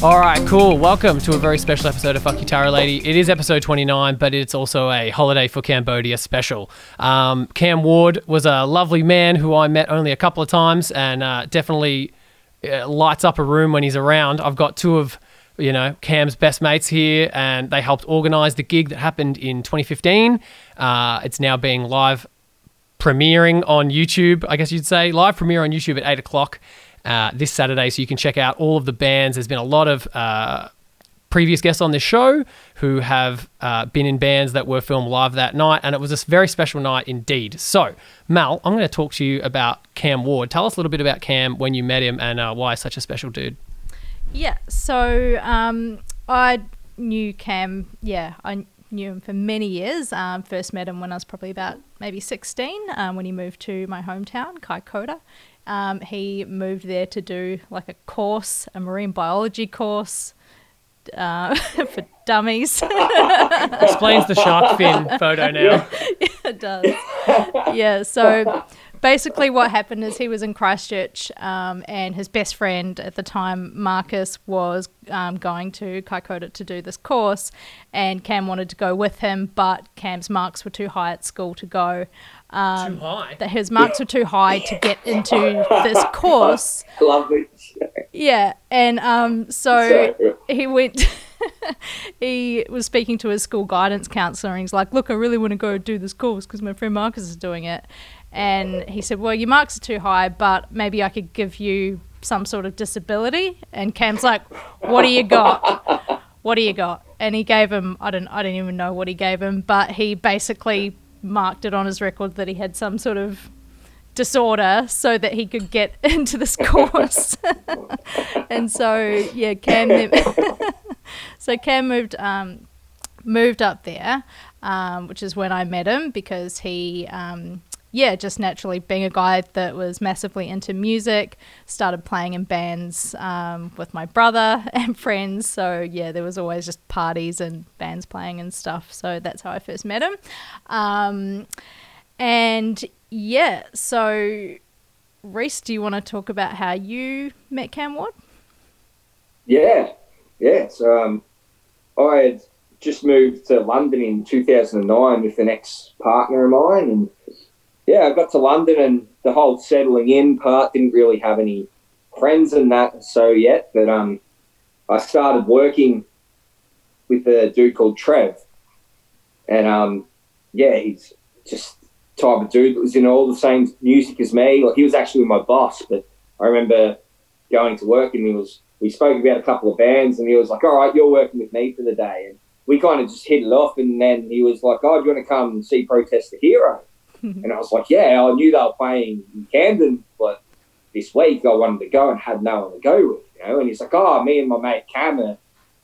All right, cool. Welcome to a very special episode of Fuck You Tara Lady. It is episode 29, but it's also a holiday for Cambodia special. Um, Cam Ward was a lovely man who I met only a couple of times and uh, definitely uh, lights up a room when he's around. I've got two of you know Cam's best mates here, and they helped organise the gig that happened in 2015. Uh, it's now being live premiering on YouTube, I guess you'd say, live premiere on YouTube at eight o'clock uh, this Saturday. So you can check out all of the bands. There's been a lot of uh, previous guests on this show who have uh, been in bands that were filmed live that night, and it was a very special night indeed. So, Mal, I'm going to talk to you about Cam Ward. Tell us a little bit about Cam when you met him and uh, why such a special dude. Yeah, so um, I knew Cam, yeah, I knew him for many years. Um, first met him when I was probably about maybe 16 um, when he moved to my hometown, Kaikoura. Um, he moved there to do like a course, a marine biology course uh, for dummies. Explains the shark fin photo now. yeah, it does. Yeah, so basically what happened is he was in Christchurch um, and his best friend at the time, Marcus, was um, going to Kaikoura to do this course and Cam wanted to go with him, but Cam's marks were too high at school to go. Um, Too high. That his marks were too high to get into this course. Love it. Yeah, and um, so he went. he was speaking to his school guidance counselor, and he's like, "Look, I really want to go do this course because my friend Marcus is doing it." And he said, "Well, your marks are too high, but maybe I could give you some sort of disability." And Cam's like, "What do you got? What do you got?" And he gave him I don't I don't even know what he gave him, but he basically marked it on his record that he had some sort of disorder so that he could get into this course. and so yeah, Cam so Cam moved um, moved up there, um, which is when I met him because he um, yeah, just naturally being a guy that was massively into music, started playing in bands um, with my brother and friends. So yeah, there was always just parties and bands playing and stuff. So that's how I first met him. Um, and yeah, so Reese, do you want to talk about how you met Cam Ward? Yeah, yeah. So um, I had just moved to London in 2009 with an ex partner of mine, and yeah, I got to London and the whole settling in part didn't really have any friends and that so yet, but um, I started working with a dude called Trev, and um, yeah, he's just type of dude that was in all the same music as me. Like he was actually my boss, but I remember going to work and he was we spoke about a couple of bands and he was like, All right, you're working with me for the day and we kind of just hit it off and then he was like, Oh, do you want to come see Protest the Hero? and I was like, Yeah, I knew they were playing in Camden but this week I wanted to go and had no one to go with, you know, and he's like, Oh, me and my mate Cam are,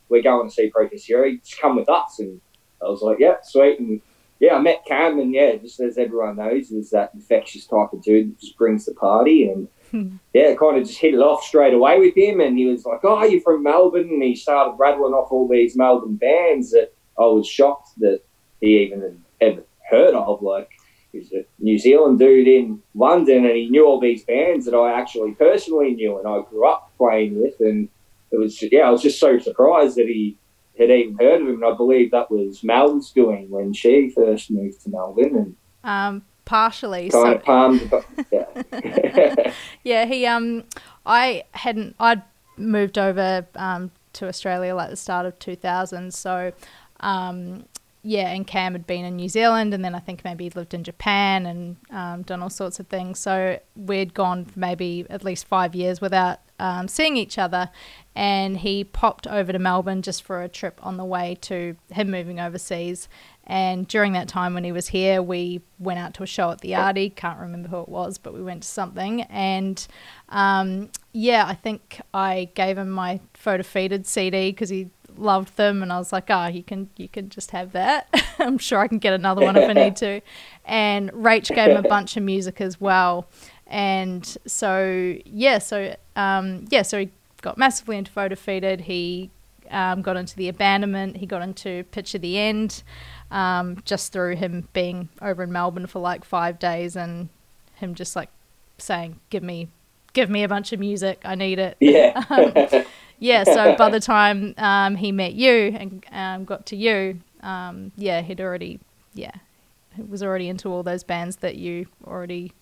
we're going to see Protest Hero, just come with us. And I was like, Yeah, sweet. And yeah, I met Cam, and yeah, just as everyone knows, is that infectious type of dude that just brings the party, and yeah, kind of just hit it off straight away with him. And he was like, "Oh, you're from Melbourne," and he started rattling off all these Melbourne bands that I was shocked that he even had ever heard of. Like, he's a New Zealand dude in London, and he knew all these bands that I actually personally knew, and I grew up playing with, and it was yeah, I was just so surprised that he had even heard of him. And I believe that was Mel's doing when she first moved to Melbourne and Um, partially. kind So, of palmed. Yeah. yeah, he um, I hadn't. I'd moved over um to Australia like the start of 2000. So, um, yeah, and Cam had been in New Zealand, and then I think maybe he'd lived in Japan and um, done all sorts of things. So we'd gone maybe at least five years without um, seeing each other. And he popped over to Melbourne just for a trip on the way to him moving overseas. And during that time when he was here, we went out to a show at the Arty. Can't remember who it was, but we went to something. And um, yeah, I think I gave him my photo feeded CD because he loved them, and I was like, "Ah, you can you can just have that. I'm sure I can get another one if I need to." And Rach gave him a bunch of music as well, and so yeah, so um, yeah, so he got massively into photo feeded. He um, got into the abandonment. He got into Picture the End, um, just through him being over in Melbourne for like five days and him just like saying, "Give me, give me a bunch of music. I need it." yeah. Yeah, so by the time um, he met you and um, got to you, um, yeah, he'd already, yeah, he was already into all those bands that you already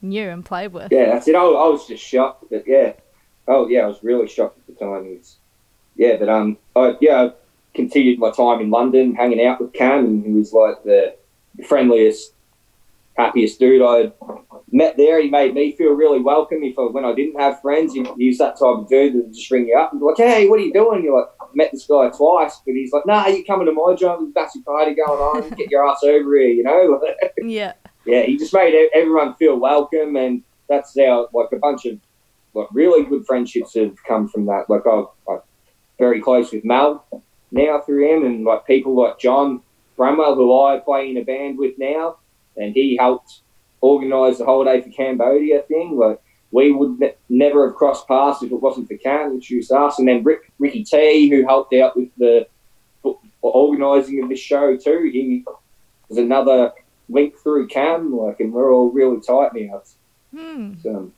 knew and played with. Yeah, that's it. I, I was just shocked, but yeah, oh yeah, I was really shocked at the time. It's, yeah, but um, I, yeah, I continued my time in London, hanging out with Cam, and he was like the friendliest, happiest dude I met there. He made me feel really welcome. If I, when I didn't have friends, he, he was that type of dude that would just ring you up and be like, "Hey, what are you doing?" You're like, "Met this guy twice," but he's like, "Nah, you coming to my job? There's a massive party going on. Get your ass over here," you know. Yeah. yeah, he just made everyone feel welcome, and that's how like a bunch of like really good friendships have come from that. Like I'm like, very close with Mal now through him, and like people like John Bramwell, who I play in a band with now, and he helped organise the holiday for Cambodia thing. Like we would ne- never have crossed paths if it wasn't for Cam, which was us, and then Rick, Ricky T, who helped out with the organising of this show too. He was another link through Cam, like, and we're all really tight now. Hmm. So,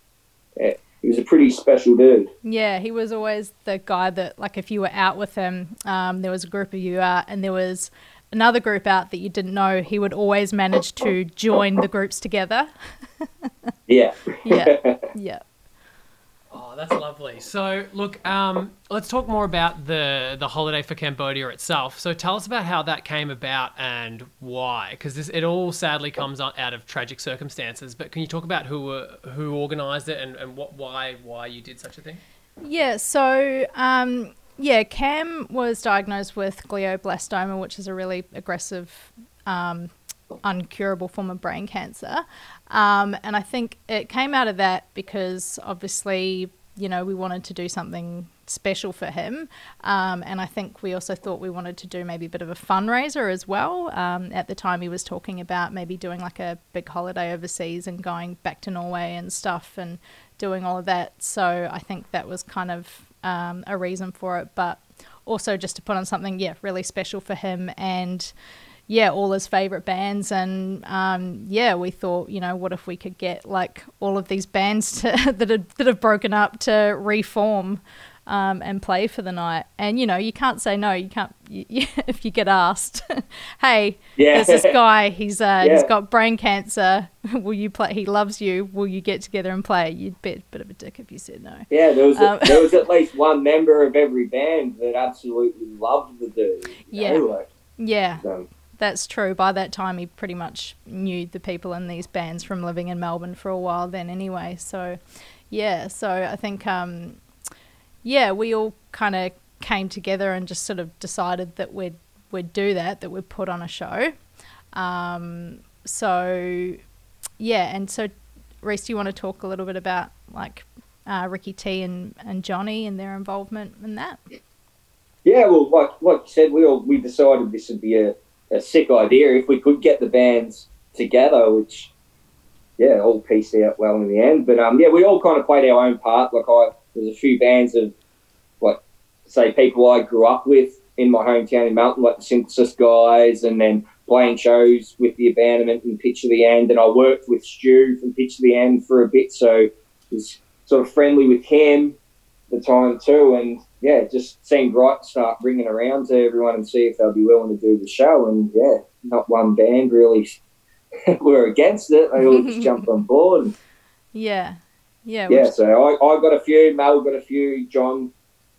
yeah, he was a pretty special dude. Yeah, he was always the guy that, like, if you were out with him, um, there was a group of you out, and there was another group out that you didn't know, he would always manage to join the groups together. Yeah. Yeah. Yeah. Oh, that's lovely. So, look, um, let's talk more about the the holiday for Cambodia itself. So, tell us about how that came about and why, because it all sadly comes out out of tragic circumstances. But can you talk about who uh, who organised it and, and what why why you did such a thing? Yeah, so um, yeah, Cam was diagnosed with glioblastoma, which is a really aggressive, um, uncurable form of brain cancer. Um, and I think it came out of that because obviously, you know, we wanted to do something special for him. Um, and I think we also thought we wanted to do maybe a bit of a fundraiser as well. Um, at the time, he was talking about maybe doing like a big holiday overseas and going back to Norway and stuff and doing all of that. So I think that was kind of um, a reason for it. But also just to put on something, yeah, really special for him and yeah, all his favorite bands, and um, yeah, we thought, you know, what if we could get like all of these bands to, that had, that have broken up to reform um, and play for the night? And you know, you can't say no. You can't you, if you get asked, "Hey, Yeah. there's this guy. He's uh, he's Yeah. got brain cancer. Will you play? He loves you. Will you get together and play?" You'd be a bit of a dick if you said no. Yeah, there was Um, there was at least one member of every band that absolutely loved the dude. Yeah. like, Yeah, um, That's true. By that time, he pretty much knew the people in these bands from living in Melbourne for a while then, anyway. So, yeah, so I think, um, yeah, we all kind of came together and just sort of decided that we'd, we'd do that, that we'd put on a show. Um, so, yeah, and so, Reese, do you want to talk a little bit about like uh, Ricky T and, and Johnny and their involvement in that? yeah, well, like like you said, we all we decided this would be a, a sick idea if we could get the bands together, which yeah, all pieced out well in the end. But um, yeah, we all kind of played our own part. Like I, there's a few bands of say people I grew up with in my hometown in Melton, like the Synthesis guys, and then playing shows with the abandonment and Pitch of the End. And I worked with Stu from Pitch of the End for a bit, so was sort of friendly with him the time too. And yeah, it just seemed right to start ringing around to everyone and see if they'd be willing to do the show. And yeah, not one band really were against it. They all just jumped on board. Yeah. Yeah. yeah, so I, I got a few, Mel got a few, John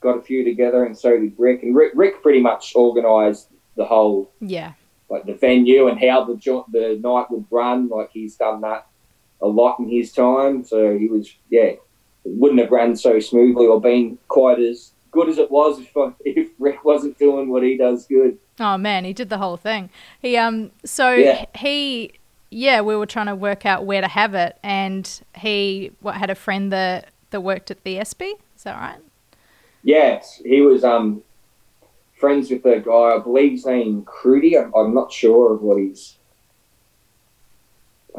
got a few together, and so did Rick. And Rick, Rick pretty much organised the whole yeah. like the venue and how the jo- the night would run. Like he's done that a lot in his time, so he was yeah, it wouldn't have run so smoothly or been quite as good as it was if I, if Rick wasn't doing what he does good. Oh man, he did the whole thing. He um so Yeah. he yeah, we were trying to work out where to have it and he what had a friend that that worked at the Espy. Is that right? Yes, he was um friends with a guy. I believe his name Crudy. I'm, I'm not sure of what he's.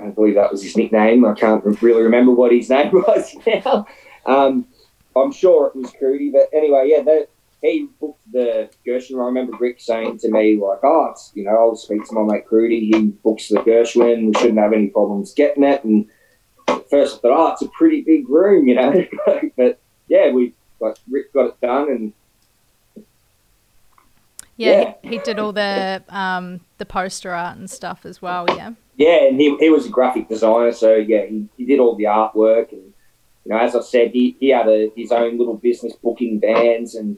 I believe that was his nickname. I can't really remember what his name was now. Um, I'm sure it was Crudy, but anyway, yeah, that, he booked the Gershwin. I remember Rick saying to me like, "Oh, it's, you know, I'll speak to my mate Crudy. He books the Gershwin. We shouldn't have any problems getting it." And first I thought, "Oh, it's a pretty big room, you know," but yeah, we like Rick got it done, and Yeah, Yeah. He, he did all the um, the poster art and stuff as well. Yeah. yeah, and he, he was a graphic designer, so yeah, he, he did all the artwork, and you know, as I said, he, he had a, his own little business booking bands and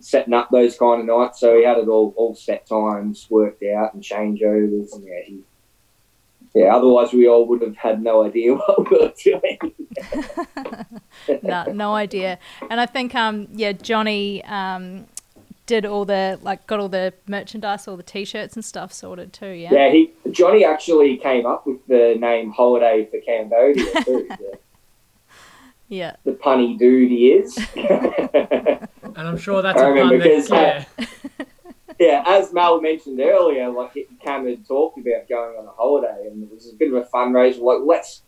setting up those kind of nights, so he had it all all set times worked out and changeovers, and yeah, he. Yeah, otherwise we all would have had no idea what we were doing. no, no idea. And I think, um, yeah, Johnny um, did all the like got all the merchandise, all the t-shirts and stuff sorted too. Yeah. Yeah, he Johnny actually came up with the name Holiday for Cambodia too. the, Yeah. the punny dude he is. And I'm sure that's I a remember pun that, because, yeah. uh, yeah, as Mal mentioned earlier, like Cam had talked about going on a holiday, and it was a bit of a fundraiser. Like, let's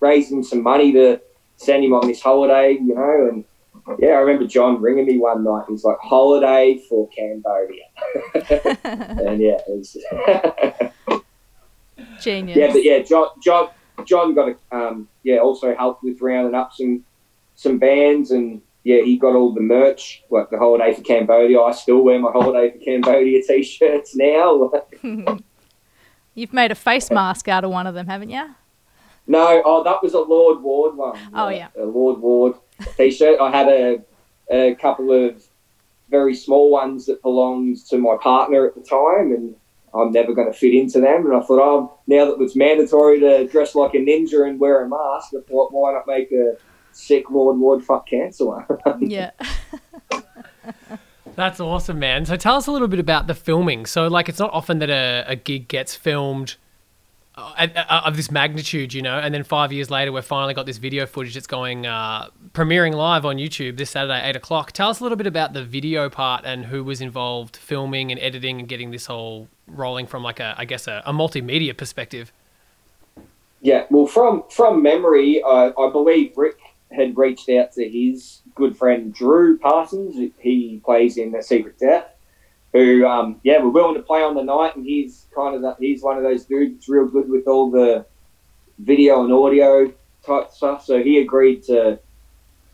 raise him some money to send him on this holiday, you know. And yeah, I remember John ringing me one night. He's like, "Holiday for Cambodia," and yeah, it was. Genius. Yeah, but yeah, John, John, John got a, um, yeah, also helped with rounding up some some bands, and yeah, he got all the merch, like the holiday for Cambodia. I still wear my holiday for Cambodia t-shirts now. You've made a face mask out of one of them, haven't you? no, oh, that was a Lord Ward one. Oh, like, yeah. a Lord Ward t-shirt. I had a a couple of very small ones that belonged to my partner at the time, and I'm never going to fit into them. And I thought, oh, now that it's mandatory to dress like a ninja and wear a mask, I thought, why not make a sick Lord Ward fuck cancer one? Yeah. That's awesome, man. So tell us a little bit about the filming. So, like, it's not often that a, a gig gets filmed uh, uh, of this magnitude, you know, and then five years later, we've finally got this video footage that's going, uh, premiering live on YouTube this Saturday, 8 o'clock. Tell us a little bit about the video part and who was involved filming and editing and getting this whole rolling from, like, a, I guess, a, a multimedia perspective. Yeah, well, from from memory, I, I believe Rick had reached out to his good friend Drew Parsons. He plays in The Secret Death. Who, um, yeah, we're willing to play on the night, and he's kind of that. He's one of those dudes that's real good with all the video and audio type stuff. So he agreed to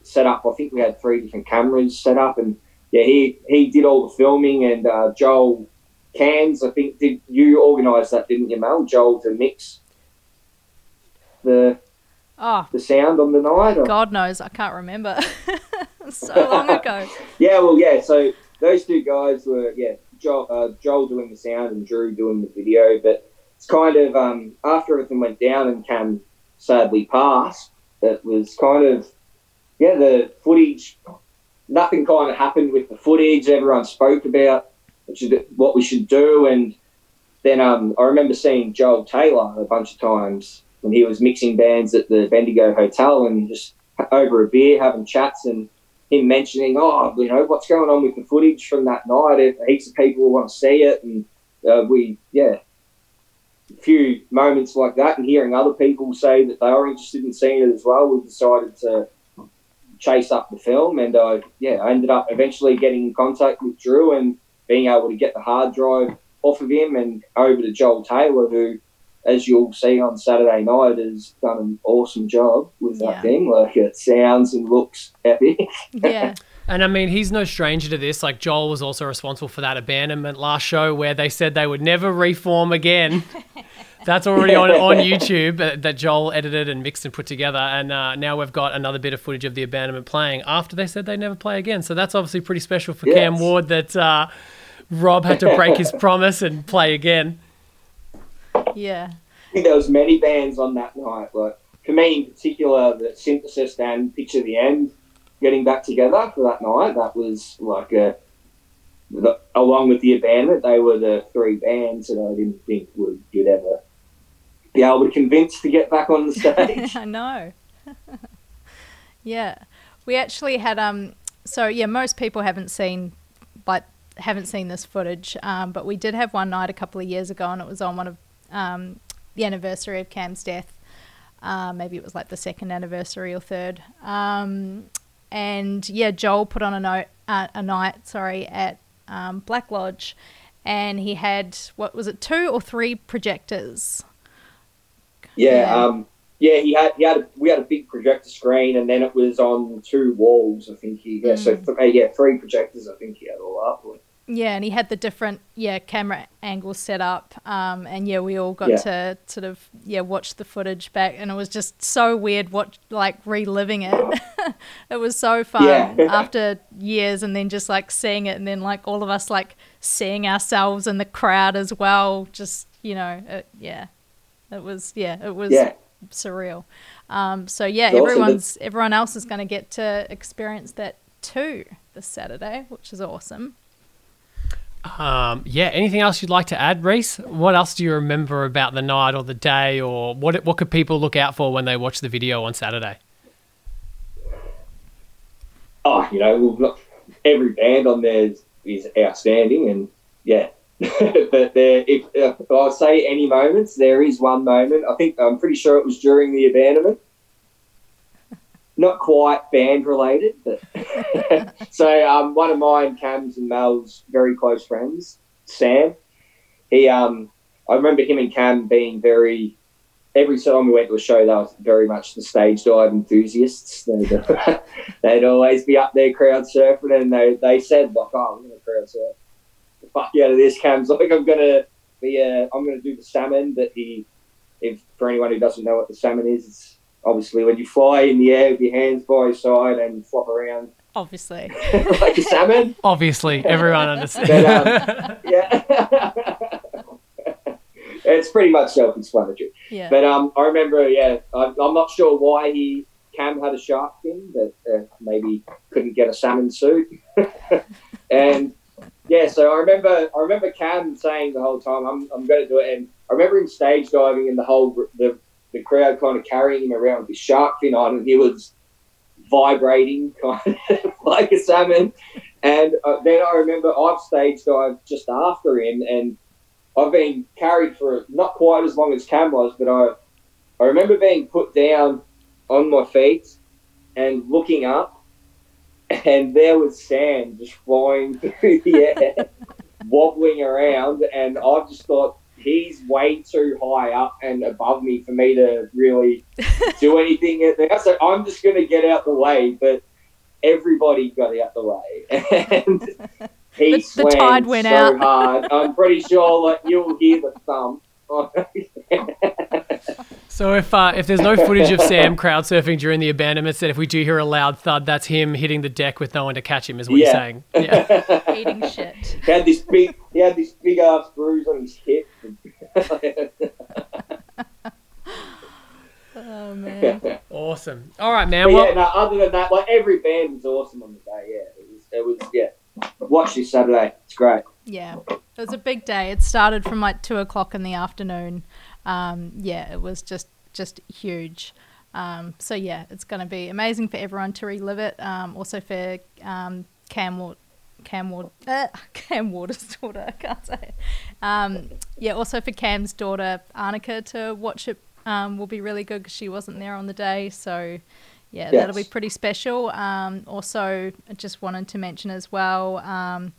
set up. I think we had three different cameras set up, and yeah, he he did all the filming, and uh, Joel Cairns. I think did you organise that, didn't you, Mel? Joel to mix the Oh, the sound on the night. Or? God knows, I can't remember. so long ago. Yeah, well, yeah. So those two guys were yeah, Joel, uh, Joel doing the sound and Drew doing the video. But it's kind of um, after everything went down and Cam sadly passed. It was kind of yeah, the footage. Nothing kind of happened with the footage. Everyone spoke about which is what we should do, and then um, I remember seeing Joel Taylor a bunch of times when he was mixing bands at the Bendigo Hotel and just over a beer having chats and him mentioning, oh, you know, what's going on with the footage from that night? Heaps of people want to see it, and uh, we, yeah, a few moments like that, and hearing other people say that they are interested in seeing it as well, we decided to chase up the film, and uh, yeah, I ended up eventually getting in contact with Drew and being able to get the hard drive off of him and over to Joel Taylor, who, as you'll see on Saturday night, has done an awesome job with that Yeah. thing. Like it sounds and looks epic. Yeah. And I mean, he's no stranger to this. Like, Joel was also responsible for that abandonment last show where they said they would never reform again. That's already on, on YouTube uh, that Joel edited and mixed and put together. And uh, now we've got another bit of footage of the abandonment playing after they said they'd never play again. So that's obviously pretty special for Cam Ward that uh, Rob had to break his promise and play again. Yeah. I think there was many bands on that night. Like for me in particular, the synthesis and Picture the End getting back together for that night. That was like a the, along with the abandonment, they were the three bands that I didn't think would you'd ever be able to convince to get back on the stage. I know. yeah. We actually had um so yeah, most people haven't seen like haven't seen this footage, um, but we did have one night a couple of years ago and it was on one of um, the anniversary of Cam's death. Uh, maybe it was like the second anniversary or third. Um, and yeah, Joel put on a note uh, a night, sorry, at um, Black Lodge, and he had what was it, two or three projectors? Yeah, Yeah. um, yeah, he had he had a, we had a big projector screen, and then it was on two walls. I think he yeah, so th- uh, yeah, three projectors. I think he had all up. Yeah, and he had the different yeah camera angles set up, um, and yeah, we all got Yeah. to sort of yeah watch the footage back, and it was just so weird what like reliving it. it was so fun Yeah. after years, and then just like seeing it, and then like all of us like seeing ourselves in the crowd as well. Just you know, it, yeah, it was yeah, it was Yeah. surreal. Um, so yeah, It's awesome everyone's everyone else is going to get to experience that too this Saturday, which is awesome. Um, yeah. Anything else you'd like to add, Reese? What else do you remember about the night or the day, or what what could people look out for when they watch the video on Saturday? Oh, you know, every band on there is, is outstanding, and yeah. but there, if, if I'll say any moments, there is one moment. I think I'm pretty sure it was during the abandonment. Not quite band related, but so um, one of mine, Cam's and Mel's very close friends, Sam. He, um, I remember him and Cam being very. Every time we went to a show, they were very much the stage dive enthusiasts. They'd, they'd always be up there crowd surfing, and they, they said like, "Oh, I'm going to crowd surf the fuck out of this." Cam's like, "I'm going to be, uh, I'm going to do the salmon." But he, if for anyone who doesn't know what the salmon is, obviously when you fly in the air with your hands by your side and flop around Obviously. like a salmon. Obviously, everyone understands. But, um, yeah. it's pretty much self-explanatory. Yeah. But um, I remember, yeah, I'm, I'm not sure why he Cam had a shark fin, but uh, maybe couldn't get a salmon suit. and yeah, so I remember, I remember Cam saying the whole time, "I'm, I'm going to do it." And I remember him stage diving, and the whole the the crowd kind of carrying him around with his shark fin on, and he was vibrating kind of like a salmon. And uh, then I remember I've stage dived just after him, and I've been carried for not quite as long as Cam was, but I I remember being put down on my feet and looking up, and there was sand just flying through the air, wobbling around, and I just thought he's way too high up and above me for me to really do anything there. So I'm just going to get out the way, but everybody got out the way, and he The- the swam tide went so out. hard. I'm pretty sure like you'll hear the thump. So if uh, if there's no footage of Sam crowd surfing during the abandonment, then if we do hear a loud thud, that's him hitting the deck with no one to catch him, is what Yeah. you're saying. Yeah. Eating shit. he had this big, he had this big ass bruise on his hip. Oh man. Awesome. All right, man. But Well, yeah, no, other than that, like every band was awesome on the day. Yeah, it was, it was yeah. Watch this Saturday. It's great. Yeah. It was a big day. It started from like two o'clock in the afternoon. Um, yeah, it was just just huge. Um, so yeah, it's going to be amazing for everyone to relive it. Um, also for um, Cam Ward, Cam Ward, uh, Cam Waters' daughter. I can't say it. Um, yeah, also for Cam's daughter Arnica to watch it um, will be really good because she wasn't there on the day. So yeah, that'll be pretty special. Um, also, I just wanted to mention as well. Um,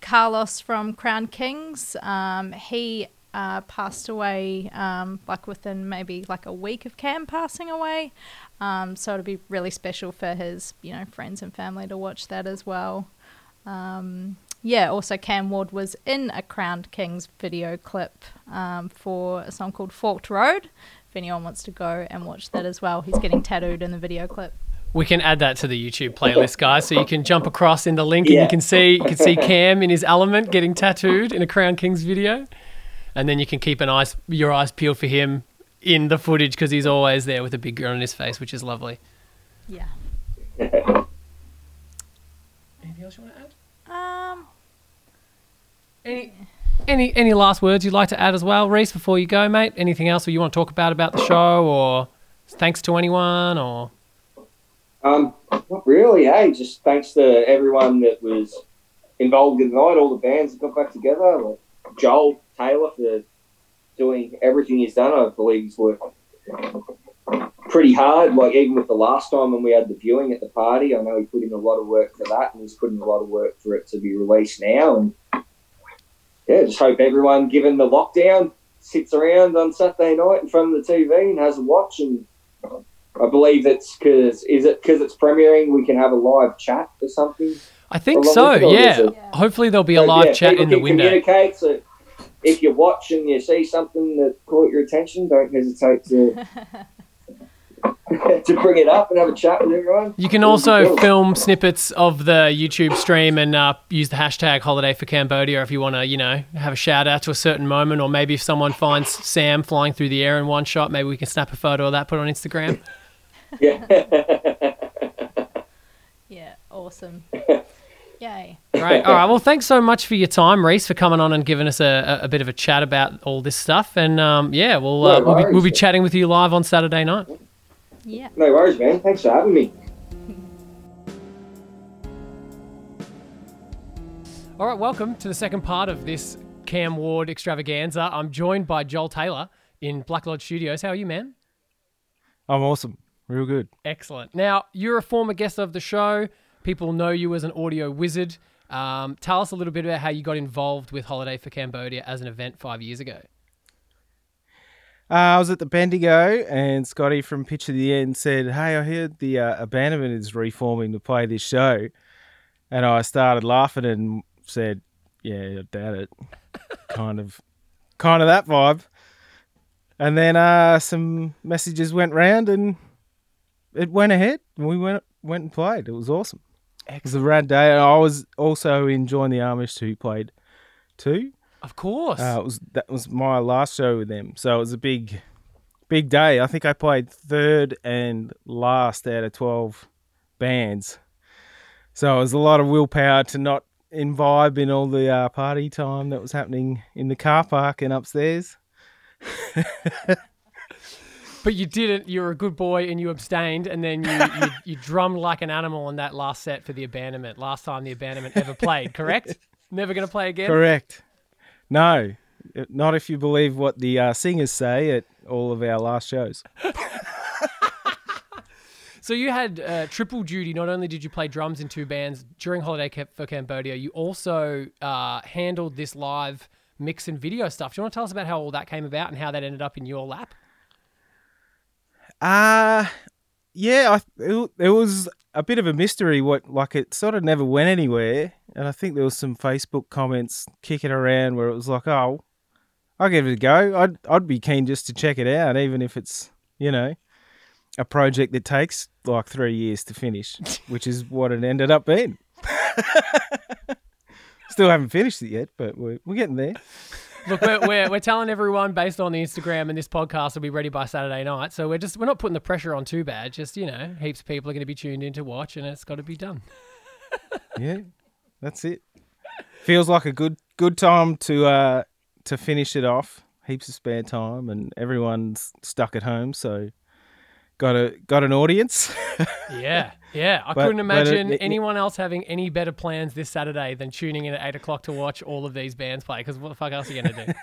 Carlos from Crowned Kings. Um, he uh, passed away um, like within maybe like a week of Cam passing away. Um, so it'll be really special for his you know friends and family to watch that as well. Um, yeah, also Cam Ward was in a Crowned Kings video clip um, for a song called Forked Road. If anyone wants to go and watch that as well, he's getting tattooed in the video clip. we can add that to the YouTube playlist, guys. So you can jump across in the link and you can see you can see Cam in his element getting tattooed in a Crowned Kings video, and then you can keep an eyes your eyes peeled for him in the footage because he's always there with a big grin on his face, which is lovely. Yeah. Anything else you want to add? Um. Any any any last words you'd like to add as well, Reese, before you go, mate? Anything else that you want to talk about about the show, or thanks to anyone, or Um, not really. Hey, just thanks to everyone that was involved in the night. All the bands that got back together. Like Joel Taylor for doing everything he's done. I believe he's worked pretty hard. Like even with the last time when we had the viewing at the party, I know he put in a lot of work for that, and he's put in a lot of work for it to be released now. And yeah, just hope everyone, given the lockdown, sits around on Saturday night in front of the TV and has a watch and I believe it's because is it because it's premiering we can have a live chat or something. I think so. with it, or Yeah. Yeah. Hopefully there'll be a live yeah, chat in the window. Communicate. So if you watch and you see something that caught your attention, don't hesitate to to bring it up and have a chat with everyone. You can also cool. film snippets of the YouTube stream and uh, use the hashtag Holiday for Cambodia if you want to, you know, have a shout out to a certain moment, or maybe if someone finds Sam flying through the air in one shot, maybe we can snap a photo of that, put it on Instagram. Yeah. Yeah, awesome. Yay. Great. All right. Well, thanks so much for your time, Reese, for coming on and giving us a, a, a bit of a chat about all this stuff. And um, yeah, we'll uh, No we'll, be, we'll be chatting with you live on Saturday night. Yeah. no worries, man. Thanks for having me. All right. Welcome to the second part of this Cam Ward extravaganza. I'm joined by Joel Taylor in Black Lodge Studios. How are you, man? I'm awesome. Real good. Excellent. Now, you're a former guest of the show. People know you as an audio wizard. Um, tell us a little bit about how you got involved with Holiday for Cambodia as an event five years ago. Uh, I was at the Bendigo, and Scotty from Pitch of the End said, "Hey, I heard the uh, abandonment is reforming to play this show," and I started laughing and said, "Yeah, I doubt it." kind of, kind of that vibe. And then uh, some messages went round, and it went ahead. And we went went and played. It was awesome. It was a rad day. And I was also enjoying the Amish who played too. Of course. Uh, it was that was my last show with them, so it was a big, big day. I think I played third and last out of twelve bands, so it was a lot of willpower to not imbibe in all the uh, party time that was happening in the car park and upstairs. but you didn't. You were a good boy and you abstained, and then you, you, you drummed like an animal on that last set for the abandonment. Last time the abandonment ever played, correct? Never going to play again? Correct. No, not if you believe what the uh, singers say at all of our last shows. So you had uh, triple duty. Not only did you play drums in two bands during Holiday Ca- for Cambodia, you also uh, handled this live mix and video stuff. Do you want to tell us about how all that came about and how that ended up in your lap? Uh yeah, I, it, it was a bit of a mystery. What like it sort of never went anywhere, and I think there was some Facebook comments kicking around where it was like, "Oh, I'll give it a go. I'd I'd be keen just to check it out, even if it's you know a project that takes like three years to finish, which is what it ended up being." Still haven't finished it yet, but we're we're getting there. Look, we're, we're, we're telling everyone based on the Instagram, and this podcast will be ready by Saturday night. So we're just we're not putting the pressure on too bad. Just you know, heaps of people are going to be tuned in to watch, and it's got to be done. yeah, that's it. Feels like a good good time to uh to finish it off. Heaps of spare time, and everyone's stuck at home, so got a got an audience. Yeah, yeah. I But- couldn't but it- imagine it- anyone else having any better plans this Saturday than tuning in at eight o'clock to watch all of these bands play. Because what the fuck else are you going to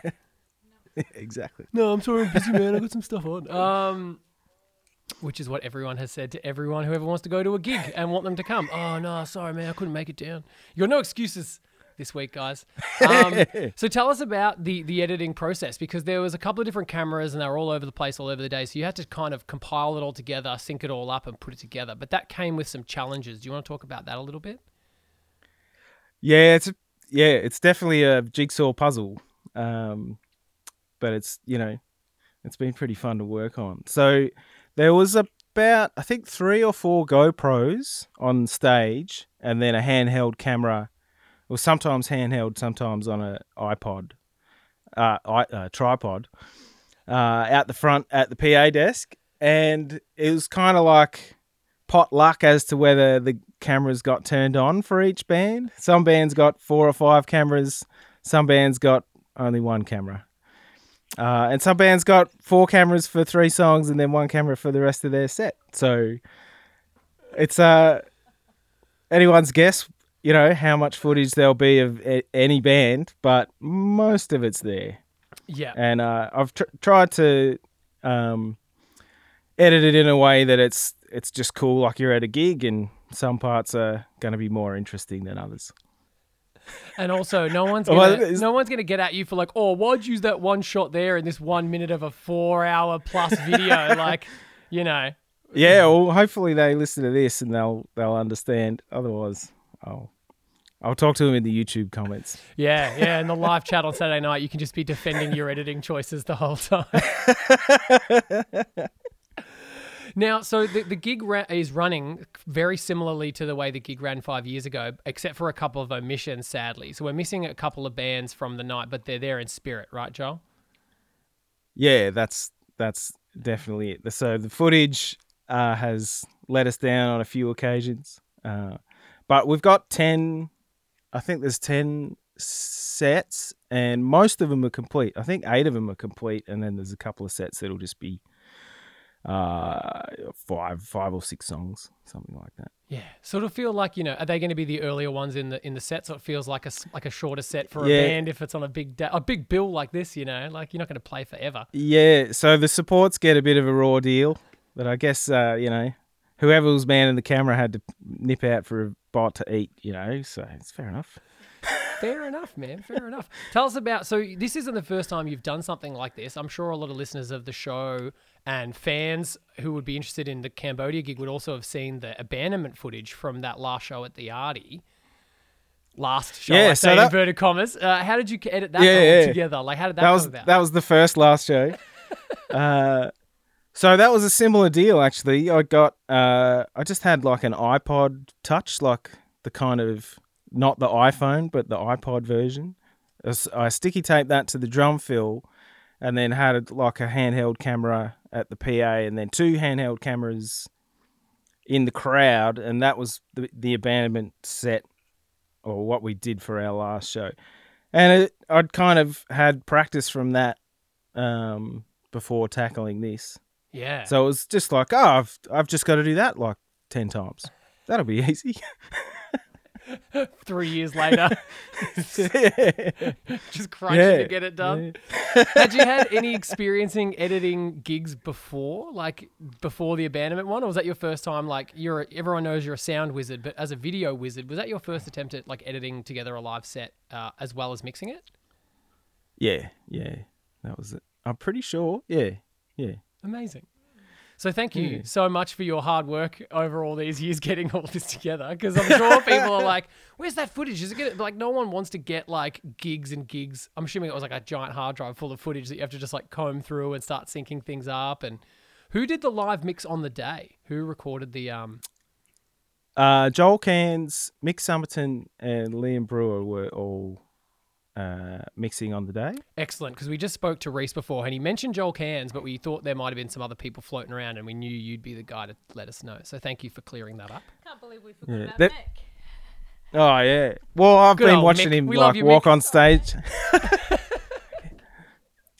do? exactly. No, I'm sorry, I'm busy, man. I got some stuff on. Um, which is what everyone has said to everyone who ever wants to go to a gig and want them to come. Oh no, sorry, man, I couldn't make it down. You got no excuses this week, guys. Um, so tell us about the the editing process because there was a couple of different cameras and they were all over the place, all over the day. So you had to kind of compile it all together, sync it all up, and put it together. But that came with some challenges. Do you want to talk about that a little bit? Yeah, it's a, yeah, it's definitely a jigsaw puzzle. Um, but it's you know, it's been pretty fun to work on. So there was about I think three or four GoPros on stage, and then a handheld camera, or sometimes handheld, sometimes on a iPod, uh, I, uh tripod, uh, out the front at the PA desk, and it was kind of like pot luck as to whether the cameras got turned on for each band. Some bands got four or five cameras. Some bands got only one camera. Uh, and some bands got four cameras for three songs and then one camera for the rest of their set. So it's uh, anyone's guess, you know, how much footage there'll be of any band, but most of it's there Yeah. and uh, I've tr- tried to um, edit it in a way that it's it's just cool, like you're at a gig, and some parts are going to be more interesting than others. And also, no one's gonna, it's- no one's gonna get at you for like, oh, why'd you use that one shot there in this one minute of a four-hour plus video? like, You know. Yeah, well, hopefully they listen to this and they'll they'll understand. Otherwise, I'll I'll talk to him in the YouTube comments. Yeah, yeah. In the live chat on Saturday night, you can just be defending your editing choices the whole time. now, so the, the gig ra- is running very similarly to the way the gig ran five years ago, except for a couple of omissions, sadly. So we're missing a couple of bands from the night, but they're there in spirit, right, Joel? Yeah, that's that's definitely it. So the footage uh, has let us down on a few occasions, uh, but we've got ten. I think there's ten sets, and most of them are complete. I think eight of them are complete, and then there's a couple of sets that'll just be uh, five, five or six songs, something like that. Yeah, sort of feel like you know, are they going to be the earlier ones in the in the set? So it feels like a like a shorter set for a Yeah. band if it's on a big da- a big bill like this. You know, like you're not going to play forever. Yeah, so the supports get a bit of a raw deal, but I guess uh, you know, whoever was manning the camera had to nip out for a bite to eat. You know, so it's fair enough. Fair enough, man. Fair enough. Tell us about. So this isn't the first time you've done something like this. I'm sure a lot of listeners of the show and fans who would be interested in the Cambodia gig would also have seen the abandonment footage from that last show at the Arty. Last show, Yeah, I so say that- inverted commas. Uh, how did you edit that Yeah, all yeah. together? Like, how did that, That was about? that was the first last show. uh, so that was a similar deal actually. I got uh, I just had like an iPod Touch, like the kind of not the iPhone but the iPod version. I sticky taped that to the drum fill, and then had like a handheld camera at the PA, and then two handheld cameras in the crowd, and that was the the abandonment set or what we did for our last show. And it, I'd kind of had practice from that um, before tackling this. Yeah. So it was just like, oh, I've, I've just got to do that like 10 times. That'll be easy. Three years later, just crunching Yeah, to get it done. had you had any experiencing editing gigs before, like before the abandonment one, or was that your first time? Like you're, everyone knows you're a sound wizard, but as a video wizard, was that your first attempt at like editing together a live set uh, as well as mixing it? yeah, yeah. That was it. I'm pretty sure. Yeah, yeah. Amazing. So thank you Yeah. so much for your hard work over all these years getting all this together. Because I'm sure people are like, "Where's that footage? Is it gonna like no one wants to get like gigs and gigs? I'm assuming it was like a giant hard drive full of footage that you have to just like comb through and start syncing things up. And who did the live mix on the day? Who recorded the um? Uh, Joel Cairns, Mick Summerton, and Liam Brewer were all uh, mixing on the day. Excellent, because we just spoke to Reese before, and he mentioned Joel Cairns, but we thought there might have been some other people floating around, and we knew you'd be the guy to let us know. So thank you for clearing that up. Can't believe we forgot Yeah, about that- Mick. Oh yeah. Well, I've Good been watching Mick. him We like you, walk Mick. on stage.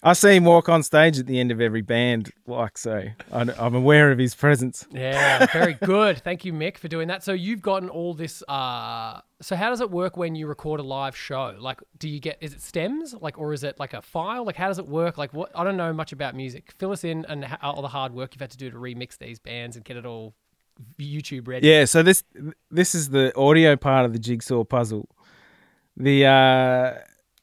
I see him walk on stage at the end of every band, like so. I- I'm aware of his presence. Yeah, very good. Thank you, Mick, for doing that. So you've gotten all this. Uh, so how does it work when you record a live show? Like, do you get? Is it stems? Like, or is it like a file? Like, how does it work? Like, what? I don't know much about music. Fill us in and ho- all the hard work you've had to do to remix these bands and get it all YouTube ready. Yeah. So this this is the audio part of the jigsaw puzzle. The uh,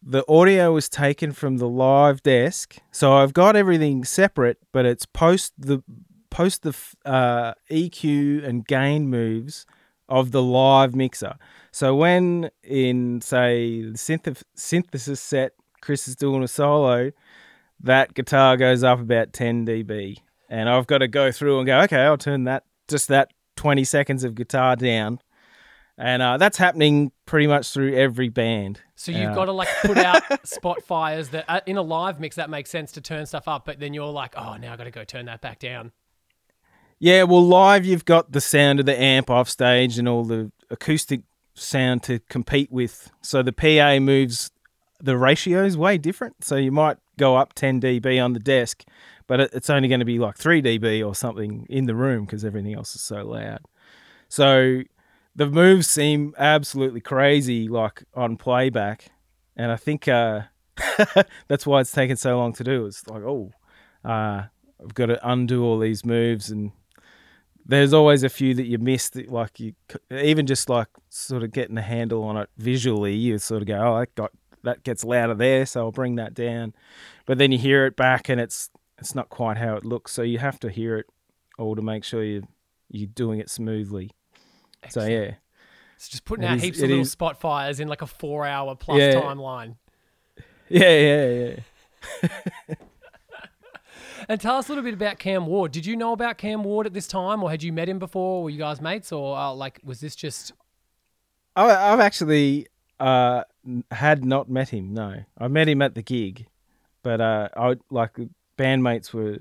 the audio was taken from the live desk, so I've got everything separate, but it's post the post the uh, EQ and gain moves of the live mixer. So when in say the synth- synthesis set, Chris is doing a solo, that guitar goes up about 10 dB, and I've got to go through and go, okay, I'll turn that just that 20 seconds of guitar down. And uh, that's happening pretty much through every band. So you've Uh, got to like put out spot fires that uh, in a live mix that makes sense to turn stuff up, but then you're like, oh, now I got to go turn that back down. Yeah, well, live you've got the sound of the amp off stage and all the acoustic sound to compete with. So the PA moves the ratios way different. So you might go up 10 dB on the desk, but it's only going to be like 3 dB or something in the room because everything else is so loud. So the moves seem absolutely crazy, like on playback, and I think uh, that's why it's taken so long to do. It's like, oh, uh, I've got to undo all these moves and there's always a few that you miss that like you even just like sort of getting a handle on it visually you sort of go oh that got that gets louder there so I'll bring that down but then you hear it back and it's it's not quite how it looks so you have to hear it all to make sure you you're doing it smoothly. So yeah, It's just putting It out is- heaps of little is- spot fires in like a four hour plus Yeah. timeline. yeah, yeah, yeah. And tell us a little bit about Cam Ward. Did you know about Cam Ward at this time, or had you met him before? Were you guys mates, or uh, like was this just? I, I've actually uh, had not met him. No, I met him at the gig, but uh, I like bandmates were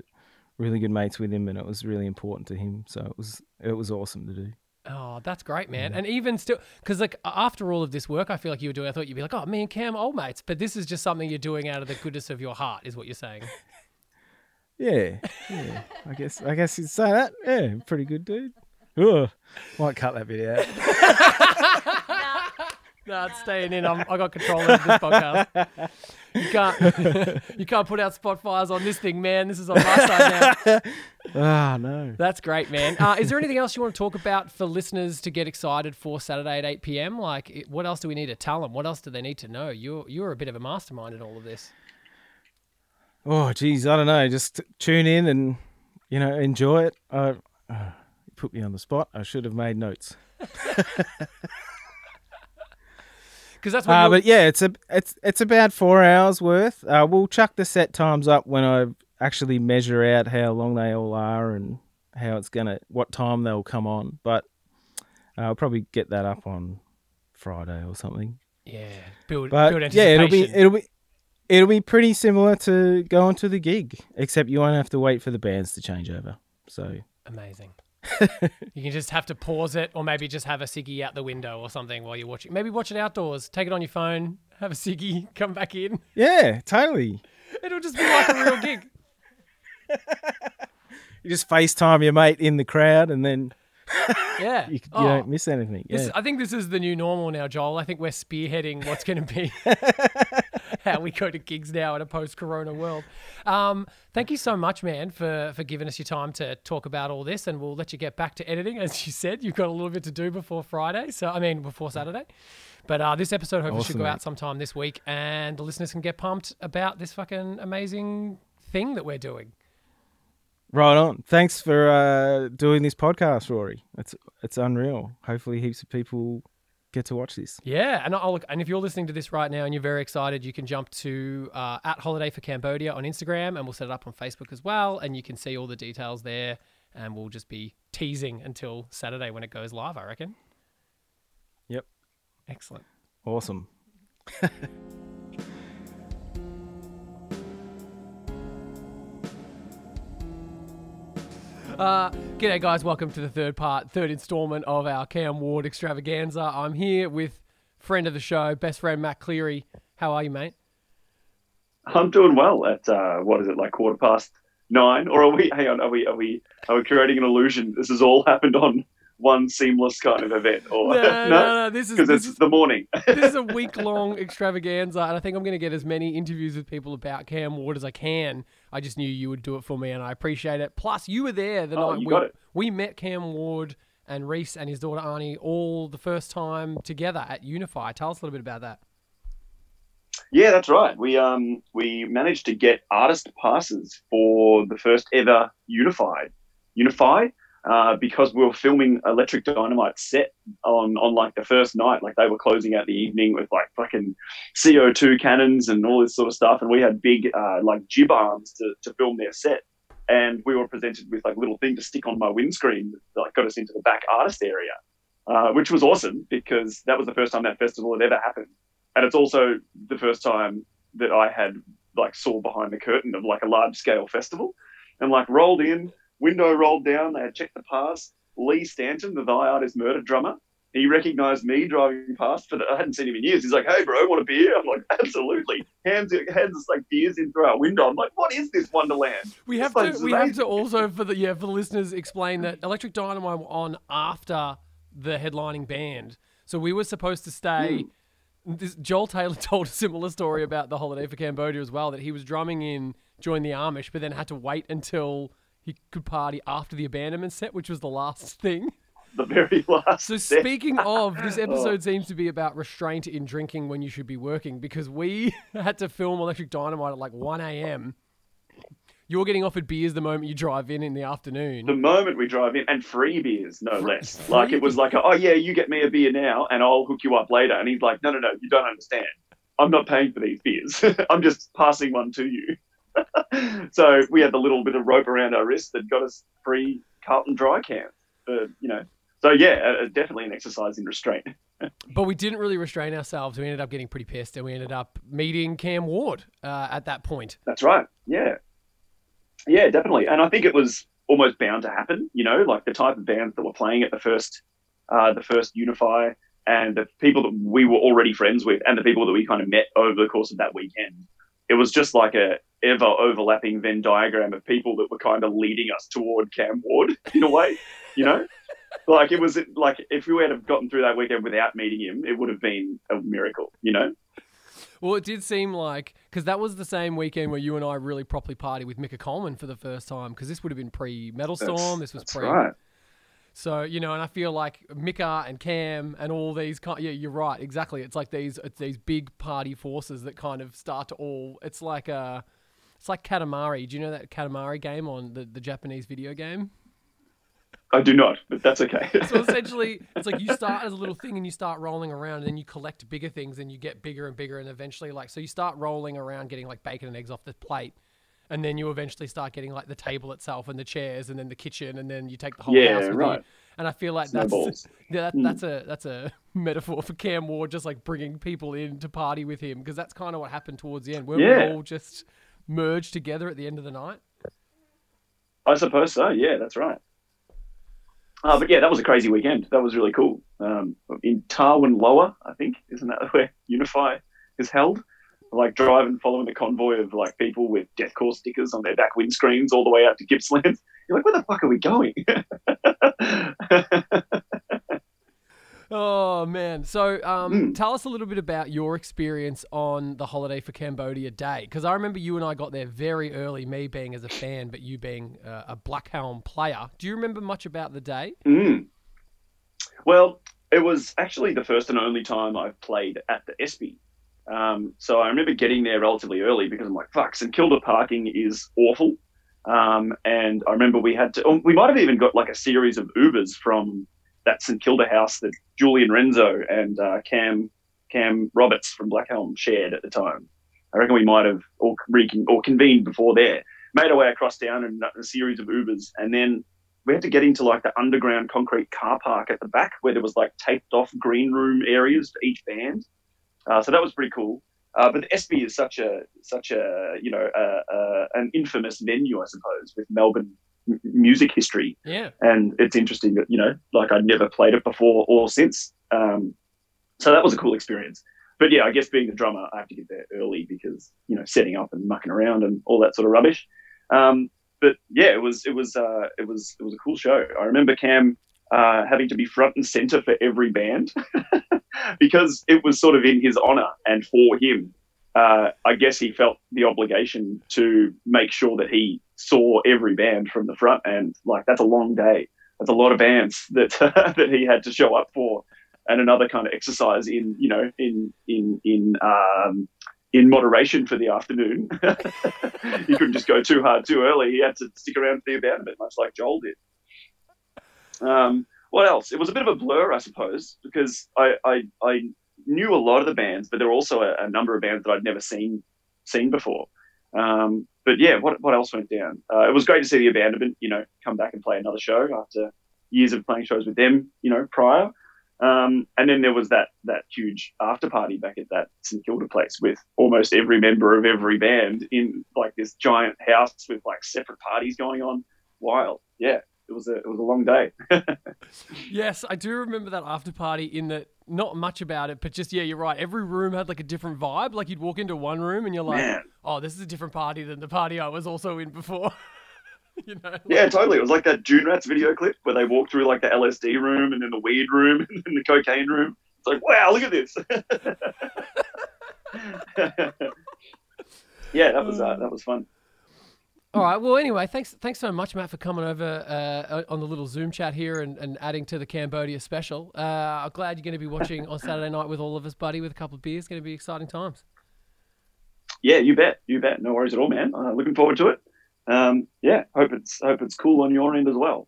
really good mates with him, and it was really important to him. So it was it was awesome to do. Oh, that's great, man. Mm. And even still, because like after all of this work, I feel like you were doing. I thought you'd be like, oh, me and Cam, old mates. But this is just something you're doing out of the goodness of your heart, is what you're saying. Yeah, yeah. I guess I guess you'd say that. Yeah, pretty good dude. Ugh, might cut that bit out. No, it's staying in. I'm, I got control of this podcast. You can't, you can't put out spot fires on this thing, man. This is on my side now. Ah, no. That's great, man. Uh, is there anything else you want to talk about for listeners to get excited for Saturday at 8 p.m.? Like, what else do we need to tell them? What else do they need to know? You're you're a bit of a mastermind in all of this. Oh, geez, I don't know. Just tune in and you know enjoy it. Uh, uh, you put me on the spot. I should have made notes. Because that's what Uh, but yeah, it's a it's it's about four hours worth. Uh, we'll chuck the set times up when I actually measure out how long they all are and how it's gonna what time they'll come on. But uh, I'll probably get that up on Friday or something. yeah, build But build yeah, it'll be it'll be it'll be pretty similar to going to the gig, except you won't have to wait for the bands to change over. So Amazing. you can just have to pause it, or maybe just have a ciggy out the window or something while you're watching. Maybe watch it outdoors. Take it on your phone. Have a ciggy. Come back in. yeah, totally. It'll just be like a real gig. You just FaceTime your mate in the crowd, and then Yeah. you, you Oh. don't miss anything. This, I think this is the new normal now, Joel. I think we're spearheading what's going to be how we go to gigs now in a post-corona world. Um, thank you so much, man, for for giving us your time to talk about all this, and we'll let you get back to editing. As you said, you've got a little bit to do before Friday, so I mean before Saturday. But uh, this episode hopefully should go mate. out sometime this week, and the listeners can get pumped about this fucking amazing thing that we're doing. Right on. Thanks for uh, doing this podcast, Rory. It's it's unreal. Hopefully, heaps of people get to watch this. Yeah, and I'll look. And if you're listening to this right now and you're very excited, you can jump to uh, at Holiday for Cambodia on Instagram, and we'll set it up on Facebook as well, and you can see all the details there. And we'll just be teasing until Saturday when it goes live. I reckon. Yep. Excellent. Awesome. Uh, g'day, guys. Welcome to the third part, third installment of our Cam Ward extravaganza. I'm here with friend of the show, best friend Matt Cleary. How are you, mate? I'm doing well at uh, what is it like quarter past nine? Or are we? Hang on, are we? Are we? Are we creating an illusion? This has all happened on one seamless kind of event, or No, no, no. This is because this it's is the morning. this is a week long extravaganza, and I think I'm going to get as many interviews with people about Cam Ward as I can. I just knew you would do it for me, and I appreciate it. Plus, you were there the Oh, night we, we met Cam Ward and Reese and his daughter Arnie all the first time together at Unify. Tell us a little bit about that. yeah, that's right. We um we managed to get artist passes for the first ever Unified Unify. Uh, because we were filming Electric Dynamite set on, on like the first night, like they were closing out the evening with like fucking CO2 cannons and all this sort of stuff, and we had big uh, like jib arms to, to film their set, and we were presented with like little thing to stick on my windscreen that like got us into the back artist area, uh, which was awesome because that was the first time that festival had ever happened, and it's also the first time that I had like saw behind the curtain of like a large scale festival, and like rolled in window rolled down. They had checked the pass. Lee Stanton, the Thy Art Is Murder drummer, he recognized me driving past, but I hadn't seen him in years. He's like, "Hey, bro, want a beer?" I'm like, "Absolutely." Hands hands us like beers in through our window. I'm like, "What is this Wonderland?" We have to we have to also for the yeah for the listeners explain that Electric Dynamite were on after the headlining band, so we were supposed to stay. Hmm. This, Joel Taylor told a similar story about the holiday for Cambodia as well. That he was drumming in Join the Amish, but then had to wait until he could party after the abandonment set, which was the last thing. the very last. So set. speaking of, this oh. episode seems to be about restraint in drinking when you should be working because we had to film Electric Dynamite at like 1 a.m. You're getting offered beers the moment you drive in in the afternoon. The moment we drive in, and free beers, no less. Like it was like, oh yeah, you get me a beer now, and I'll hook you up later. And he's like, no, no, no, you don't understand. I'm not paying for these beers. I'm just passing one to you. so we had the little bit of rope around our wrist that got us free Carlton dry cans. Uh, you know, so yeah, uh, definitely an exercise in restraint. But we didn't really restrain ourselves. We ended up getting pretty pissed, and we ended up meeting Cam Ward uh, at that point. That's right. Yeah, yeah, definitely. And I think it was almost bound to happen. You know, like the type of bands that were playing at the first, uh, the first Unify, and the people that we were already friends with, and the people that we kind of met over the course of that weekend. It was just like a ever overlapping Venn diagram of people that were kind of leading us toward Cam Ward in a way. You know. like it was like if we had have gotten through that weekend without meeting him, it would have been a miracle, you know. Well, it did seem like because that was the same weekend where you and I really properly partied with Mika Coleman for the first time because this would have been pre Metal Storm. This was pre. right. So you know, and I feel like Mika and Cam and all these kind. Yeah, you're right. Exactly. It's like these it's these big party forces that kind of start to all. It's like uh It's like Katamari. Do you know that Katamari game on the, the Japanese video game? I do not, but that's okay. So essentially, it's like you start as a little thing and you start rolling around, and then you collect bigger things, and you get bigger and bigger, and eventually, like, so you start rolling around, getting like bacon and eggs off the plate, and then you eventually start getting like the table itself and the chairs, and then the kitchen, and then you take the whole Yeah, house with right. you. And I feel like that's yeah, that, that's a that's a metaphor for Cam Ward, just like bringing people in to party with him, because that's kind of what happened towards the end, where Yeah. we all just merged together at the end of the night. I suppose so. Yeah, that's right. Uh, but yeah, that was a crazy weekend. That was really cool. Um, in Tarwin Lower, I think, isn't that where Unify is held? Like driving, following the convoy of like people with deathcore stickers on their back windscreens all the way out to Gippsland. You're like, where the fuck are we going? Oh man! So, um, Mm. tell us a little bit about your experience on the Holiday for Cambodia day, because I remember you and I got there very early. Me being as a fan, but you being uh, a Black Helm player. Do you remember much about the day? Mm. Well, it was actually the first and only time I've played at the ESPY. Um, so I remember getting there relatively early because I'm like, fuck, St Kilda parking is awful. Um, and I remember we had to, oh, we might have even got like a series of Ubers from that St Kilda house that Julian Renzo and uh, Cam Cam Roberts from Blackhelm shared at the time. I reckon we might have all or convened before there, made our way across town in a series of Ubers, and then we had to get into like the underground concrete car park at the back where there was like taped off green room areas for each band. Uh, so that was pretty cool. Uh, but the Espy is such a such a you know uh, uh, an infamous venue, I suppose, with Melbourne m- music history, Yeah. and it's interesting that you know like I'd never played it before or since. Um, so that was a cool experience. But yeah, I guess being the drummer, I have to get there early because you know setting up and mucking around and all that sort of rubbish. Um, but yeah, it was it was uh, it was it was a cool show. I remember Cam uh, having to be front and center for every band because it was sort of in his honor and for him. Uh, I guess he felt the obligation to make sure that he saw every band from the front, and like that's a long day. That's a lot of bands that that he had to show up for, and another kind of exercise in you know in in in um, in moderation for the afternoon. he couldn't just go too hard too early. He had to stick around for the band a bit, much like Joel did. Um, what else? It was a bit of a blur, I suppose, because I, I, I knew a lot of the bands, but there were also a, a number of bands that I'd never seen seen before. Um, but yeah, what, what else went down? Uh, it was great to see the abandonment, you know, come back and play another show after years of playing shows with them, you know, prior. Um, and then there was that that huge after party back at that St Kilda place with almost every member of every band in like this giant house with like separate parties going on. Wild, yeah. It was a it was a long day. Yes, I do remember that after party. In that, not much about it, but just yeah, you're right. Every room had like a different vibe. Like you'd walk into one room and you're like, Man. oh, this is a different party than the party I was also in before. you know? Yeah, totally. It was like that Dune Rats video clip where they walk through like the LSD room and then the weed room and then the cocaine room. It's like, wow, look at this. yeah, that was uh, that was fun. All right. Well, anyway, thanks thanks so much, Matt, for coming over uh, on the little Zoom chat here and, and adding to the Cambodia special. Uh, I'm glad you're going to be watching on Saturday night with all of us, buddy, with a couple of beers. It's Going to be exciting times. Yeah, you bet, you bet. No worries at all, man. Uh, looking forward to it. um, yeah, hope it's hope it's cool on your end as well.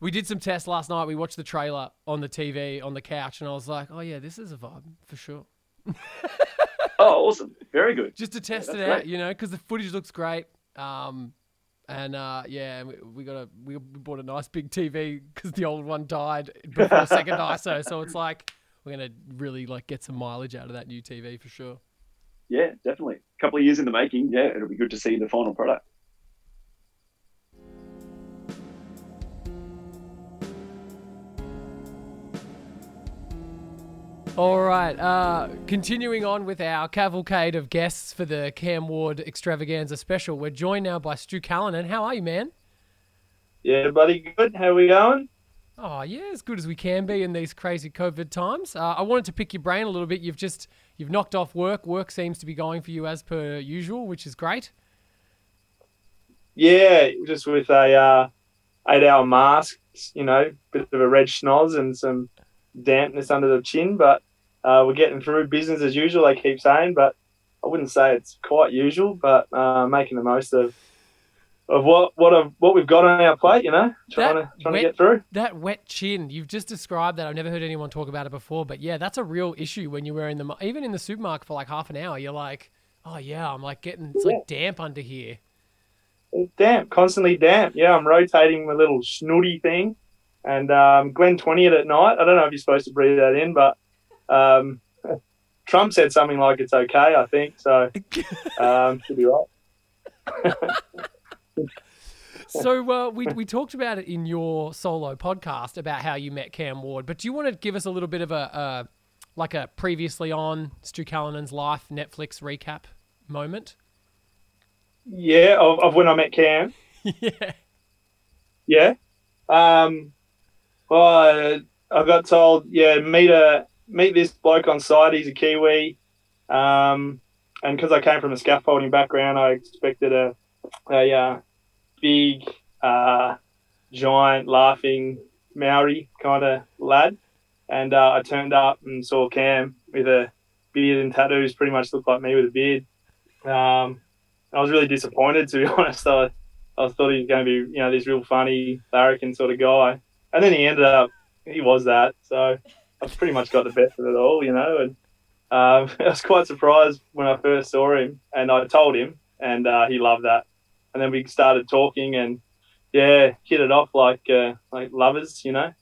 We did some tests last night. We watched the trailer on the TV on the couch, and I was like, "Oh yeah, this is a vibe for sure." Oh, awesome! Very good. Just to test that's it out, great. you know, because the footage looks great. Um, and uh, yeah, we, we got a we bought a nice big TV because the old one died before the second ISO. So it's like we're gonna really like get some mileage out of that new TV for sure. Yeah, definitely. A couple of years in the making. Yeah, it'll be good to see the final product. All right. Uh, continuing on with our cavalcade of guests for the Cam Ward Extravaganza special, we're joined now by Stu Callanan. How are you, man? Yeah, buddy, good. How we going? Oh yeah, as good as we can be in these crazy COVID times. Uh, I wanted to pick your brain a little bit. You've just you've knocked off work. Work seems to be going for you as per usual, which is great. Yeah, just with a uh, eight-hour mask, you know, bit of a red schnoz and some dampness under the chin, but uh, we're getting through business as usual. They keep saying, but I wouldn't say it's quite usual, but uh, making the most of of what what I've, what we've got on our plate, you know, trying That to trying wet- to get through. That wet chin, you've just described that. I've never heard anyone talk about it before, but yeah, that's a real issue when you're wearing the mo- even in the supermarket for like half an hour. You're like, oh yeah, I'm like getting it's like damp under here. It's damp, constantly damp. Yeah, I'm rotating my little snooty thing, and um, Glen twenty it at night. I don't know if you're supposed to breathe that in, but um, Trump said something like it's okay. I think so. Um, should be right. So uh, we we talked about it in your solo podcast about how you met Cam Ward, but do you want to give us a little bit of a, a like a previously on Stu Callanan's life Netflix recap moment? Yeah, of, of when I met Cam. yeah. Yeah. Um, well, I, got told, yeah, meet a meet this bloke on site. He's a Kiwi. Um, and because I came from a scaffolding background, I expected a a uh, big, uh, giant, laughing Maori kind of lad. And uh, I turned up and saw Cam with a beard and tattoos, pretty much looked like me with a beard. Um, I was really disappointed, to be honest. I, I thought he was going to be, you know, this real funny, larrikin sort of guy. And then he ended up, he was that. So I pretty much got the best of it all, you know. And um, I was quite surprised when I first saw him, and I told him, and uh, he loved that. And then we started talking, and yeah, hit it off like uh, like lovers, you know.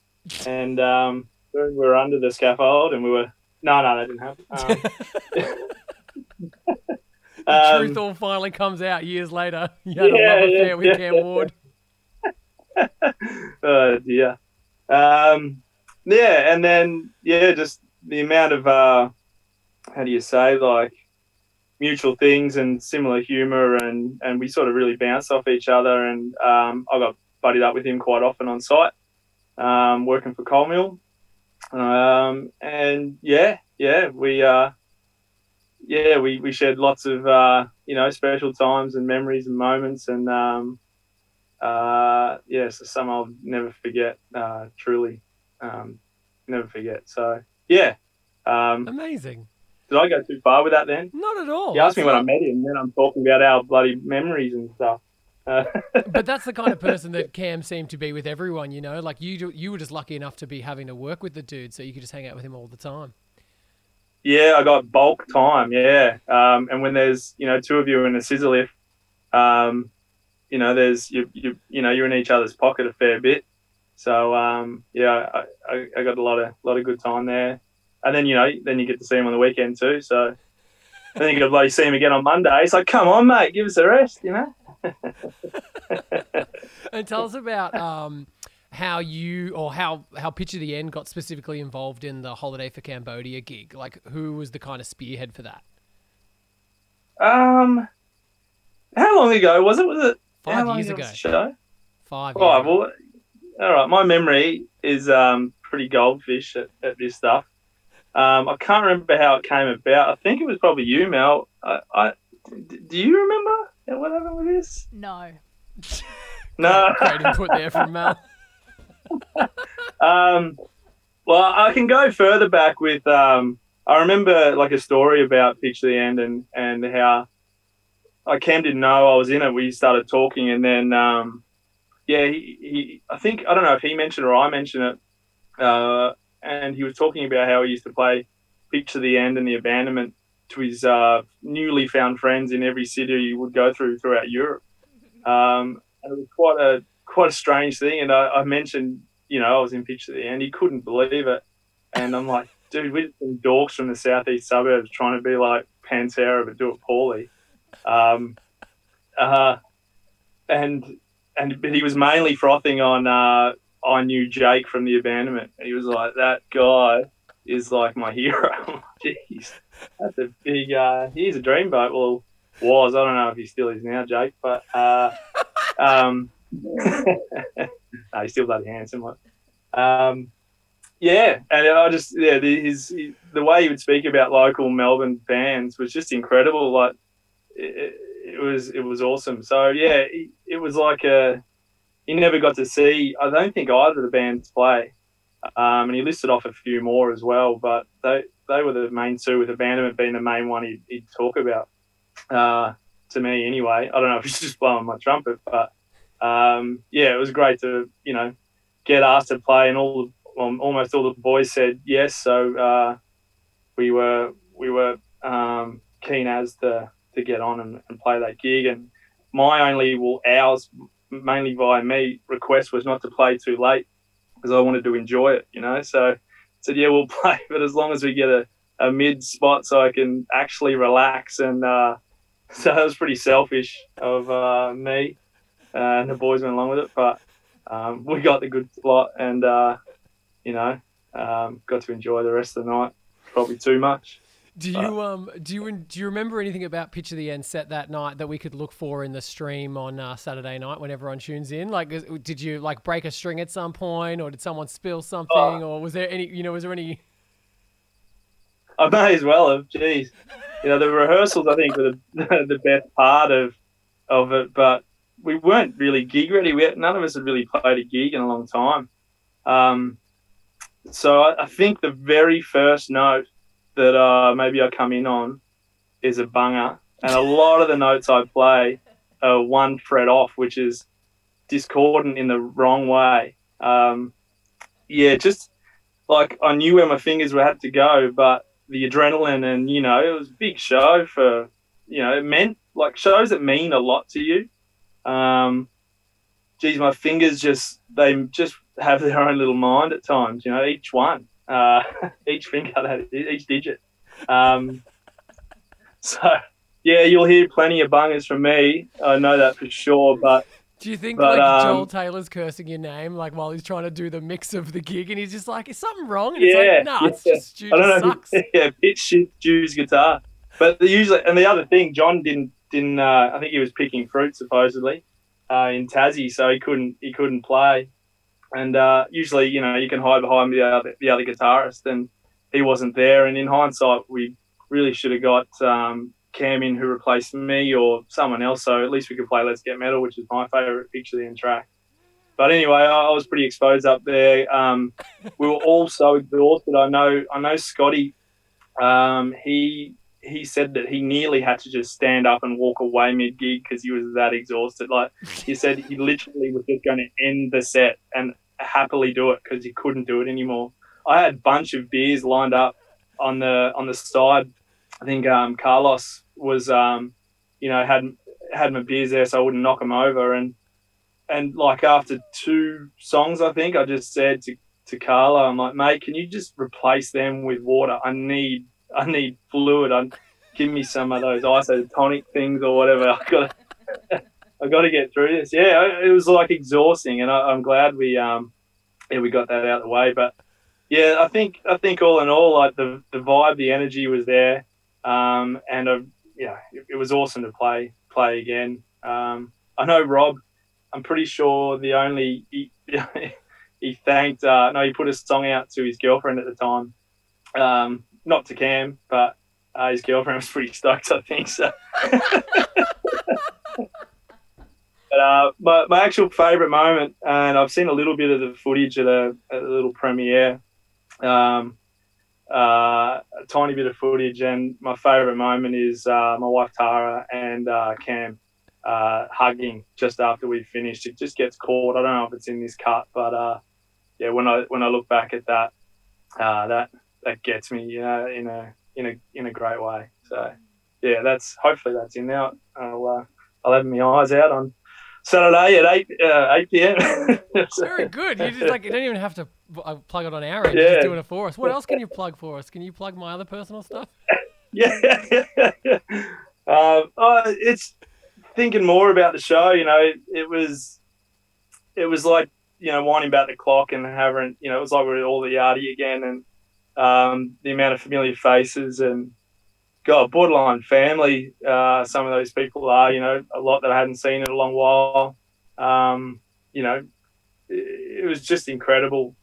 And um, we were under the scaffold, and we were no, no, that didn't happen. Um, The um, truth all finally comes out years later. You had a Yeah, love yeah, affair with yeah. Cam Ward. Oh. Um, yeah, and then yeah, just the amount of uh, how do you say like mutual things and similar humor, and and we sort of really bounced off each other, and um, I got buddied up with him quite often on site, um, working for Coal Mill, um, and yeah, yeah, we. Uh, yeah, we, we shared lots of uh, you know special times and memories and moments, and um, uh, yeah, so some I'll never forget. Uh, truly, um, never forget. So yeah, um, Amazing. did I go too far with that? Then Not at all. you asked me when I met him, and then I'm talking about our bloody memories and stuff. Uh, but that's the kind of person that Cam seemed to be with everyone, you know. Like you, you were just lucky enough to be having to work with the dude, so you could just hang out with him all the time. Yeah, I got bulk time. Yeah, um, and when there's you know two of you in a scissor lift, um, you know there's you, you you know you're in each other's pocket a fair bit. So um, yeah, I, I, I got a lot of lot of good time there, and then you know then you get to see him on the weekend too. So then you got to bloody see him again on Monday. It's like, come on, mate, give us a rest, you know. And tell us about um, how you or how how Picture the End got specifically involved in the Holiday for Cambodia gig. Like, who was the kind of spearhead for that? Um, how long ago was it? Was it Five long years ago. show? Five. Years ago. well, all right. My memory is um, pretty goldfish at, at this stuff. Um, I can't remember how it came about. I think it was probably you, Mel. I, I, d- do you remember what happened with this? No. No. Great input there from Mel. um, well, I can go further back with. Um, I remember like a story about Picture the End and and how uh, Cam didn't know I was in it. We started talking, and then um, yeah, he, he I think I don't know if he mentioned or I mentioned it, uh, and he was talking about how he used to play Picture the End and the abandonment to his uh, newly found friends in every city he would go through throughout Europe. Um, and it was quite a quite a strange thing. And I, I, mentioned, you know, I was in Picture the End. He couldn't believe it, and I'm like, dude, we're some dorks from the southeast suburbs trying to be like Pantera but do it poorly. Um, uh, and and but he was mainly frothing on. Uh, I knew Jake from the abandonment. He was like, that guy is like my hero. Jeez, that's a big. Uh, he's a dreamboat. Well, was I don't know if he still is now, Jake, but uh, um, no, he's still bloody handsome. Um, yeah, and I just yeah, the, his the way he would speak about local Melbourne bands was just incredible. Like it, it was it was awesome. So yeah, it, it was like a he never got to see. I don't think either of the bands play. Um, and he listed off a few more as well, but they they were the main two, with Abandonment being the main one he'd, he'd talk about. Uh, to me, anyway. I don't know if he's just blowing my trumpet, but um, yeah, it was great to you know get asked to play, and all almost all the boys said yes. So uh, we were we were um, keen as to to get on and, and play that gig. And my only well ours mainly via me request was not to play too late because I wanted to enjoy it, you know. So I said, yeah, we'll play, but as long as we get a, a mid spot so I can actually relax. And uh, so that was pretty selfish of uh, me. Uh, and the boys went along with it, but um, we got the good spot and, uh, you know, um, got to enjoy the rest of the night. Probably too much. Do you um do you do you remember anything about Picture the End set that night that we could look for in the stream on uh, Saturday night when everyone tunes in? Like, did you like break a string at some point, or did someone spill something, oh. or was there any you know was there any? I may as well have. Jeez, you know the rehearsals I think were the, the best part of of it, but we weren't really gig ready. We had, none of us had really played a gig in a long time. Um, so I, I think the very first note that uh, maybe I come in on is a bunger, and a lot of the notes I play are one fret off, which is discordant in the wrong way. Um, yeah, just like I knew where my fingers were had to go, but the adrenaline and you know it was a big show for you know it meant like shows that mean a lot to you. Um, geez, my fingers just they just have their own little mind at times. You know, each one uh, each finger had each digit. Um, so yeah, you'll hear plenty of bungers from me. I know that for sure. But do you think but, like um, Joel Taylor's cursing your name like while he's trying to do the mix of the gig, and he's just like, "Is something wrong?" And yeah, it's like, "No, nah, it's just Stu I don't know. Sucks. yeah, pitch shit Stu's guitar. But usually, and the other thing, John didn't didn't. Uh, I think he was picking fruit supposedly uh, in Tassie, so he couldn't he couldn't play. And uh, usually, you know, you can hide behind the other, the other guitarist, and he wasn't there. And in hindsight, we really should have got um, Cam in who replaced me or someone else. So at least we could play Let's Get Metal, which is my favourite picture in track. But anyway, I, was pretty exposed up there. Um, we were all so exhausted. I know, I know, Scotty. Um, he he said that he nearly had to just stand up and walk away mid gig because he was that exhausted. Like he said, he literally was just going to end the set and happily do it because he couldn't do it anymore. I had a bunch of beers lined up on the on the side. I think um, Carlos was, um, you know, had had my beers there so I wouldn't knock them over. And and like after two songs, I think I just said to to Carla, I'm like, mate, can you just replace them with water? I need I need fluid. I give me some of those isotonic things or whatever. I got I got to get through this. Yeah, it was like exhausting, and I, am glad we um yeah we got that out of the way. But yeah, I think I think all in all, like the the vibe, the energy was there, um, and uh, yeah, it, it, was awesome to play play again. Um, I know Rob. I'm pretty sure the only he, he thanked uh, no he put a song out to his girlfriend at the time. Um, not to Cam, but uh, his girlfriend was pretty stoked, I think. So, but uh, my, my actual favourite moment, and I've seen a little bit of the footage at a, at a little premiere, um, uh, a tiny bit of footage, and my favourite moment is uh, my wife Tara and uh, Cam uh, hugging just after we finished. It just gets caught. I don't know if it's in this cut, but yeah, when I when I look back at that, that that gets me, you know, in a in a in a great way. So yeah, that's hopefully that's in there. I'll uh, I'll have my eyes out on Saturday at eight uh, eight pm. It's very good. You just like you don't even have to uh, plug it on our end. You're Yeah. just doing it for us. What else can you plug for us? Can you plug my other personal stuff? yeah. um, oh, it's thinking more about the show. You know, it, it was, it was like you know winding back the clock and having you know it was like we were all the yardie again and um, the amount of familiar faces and God, borderline family. Uh, some of those people are you know a lot that I hadn't seen in a long while. Um, you know, it, it was just incredible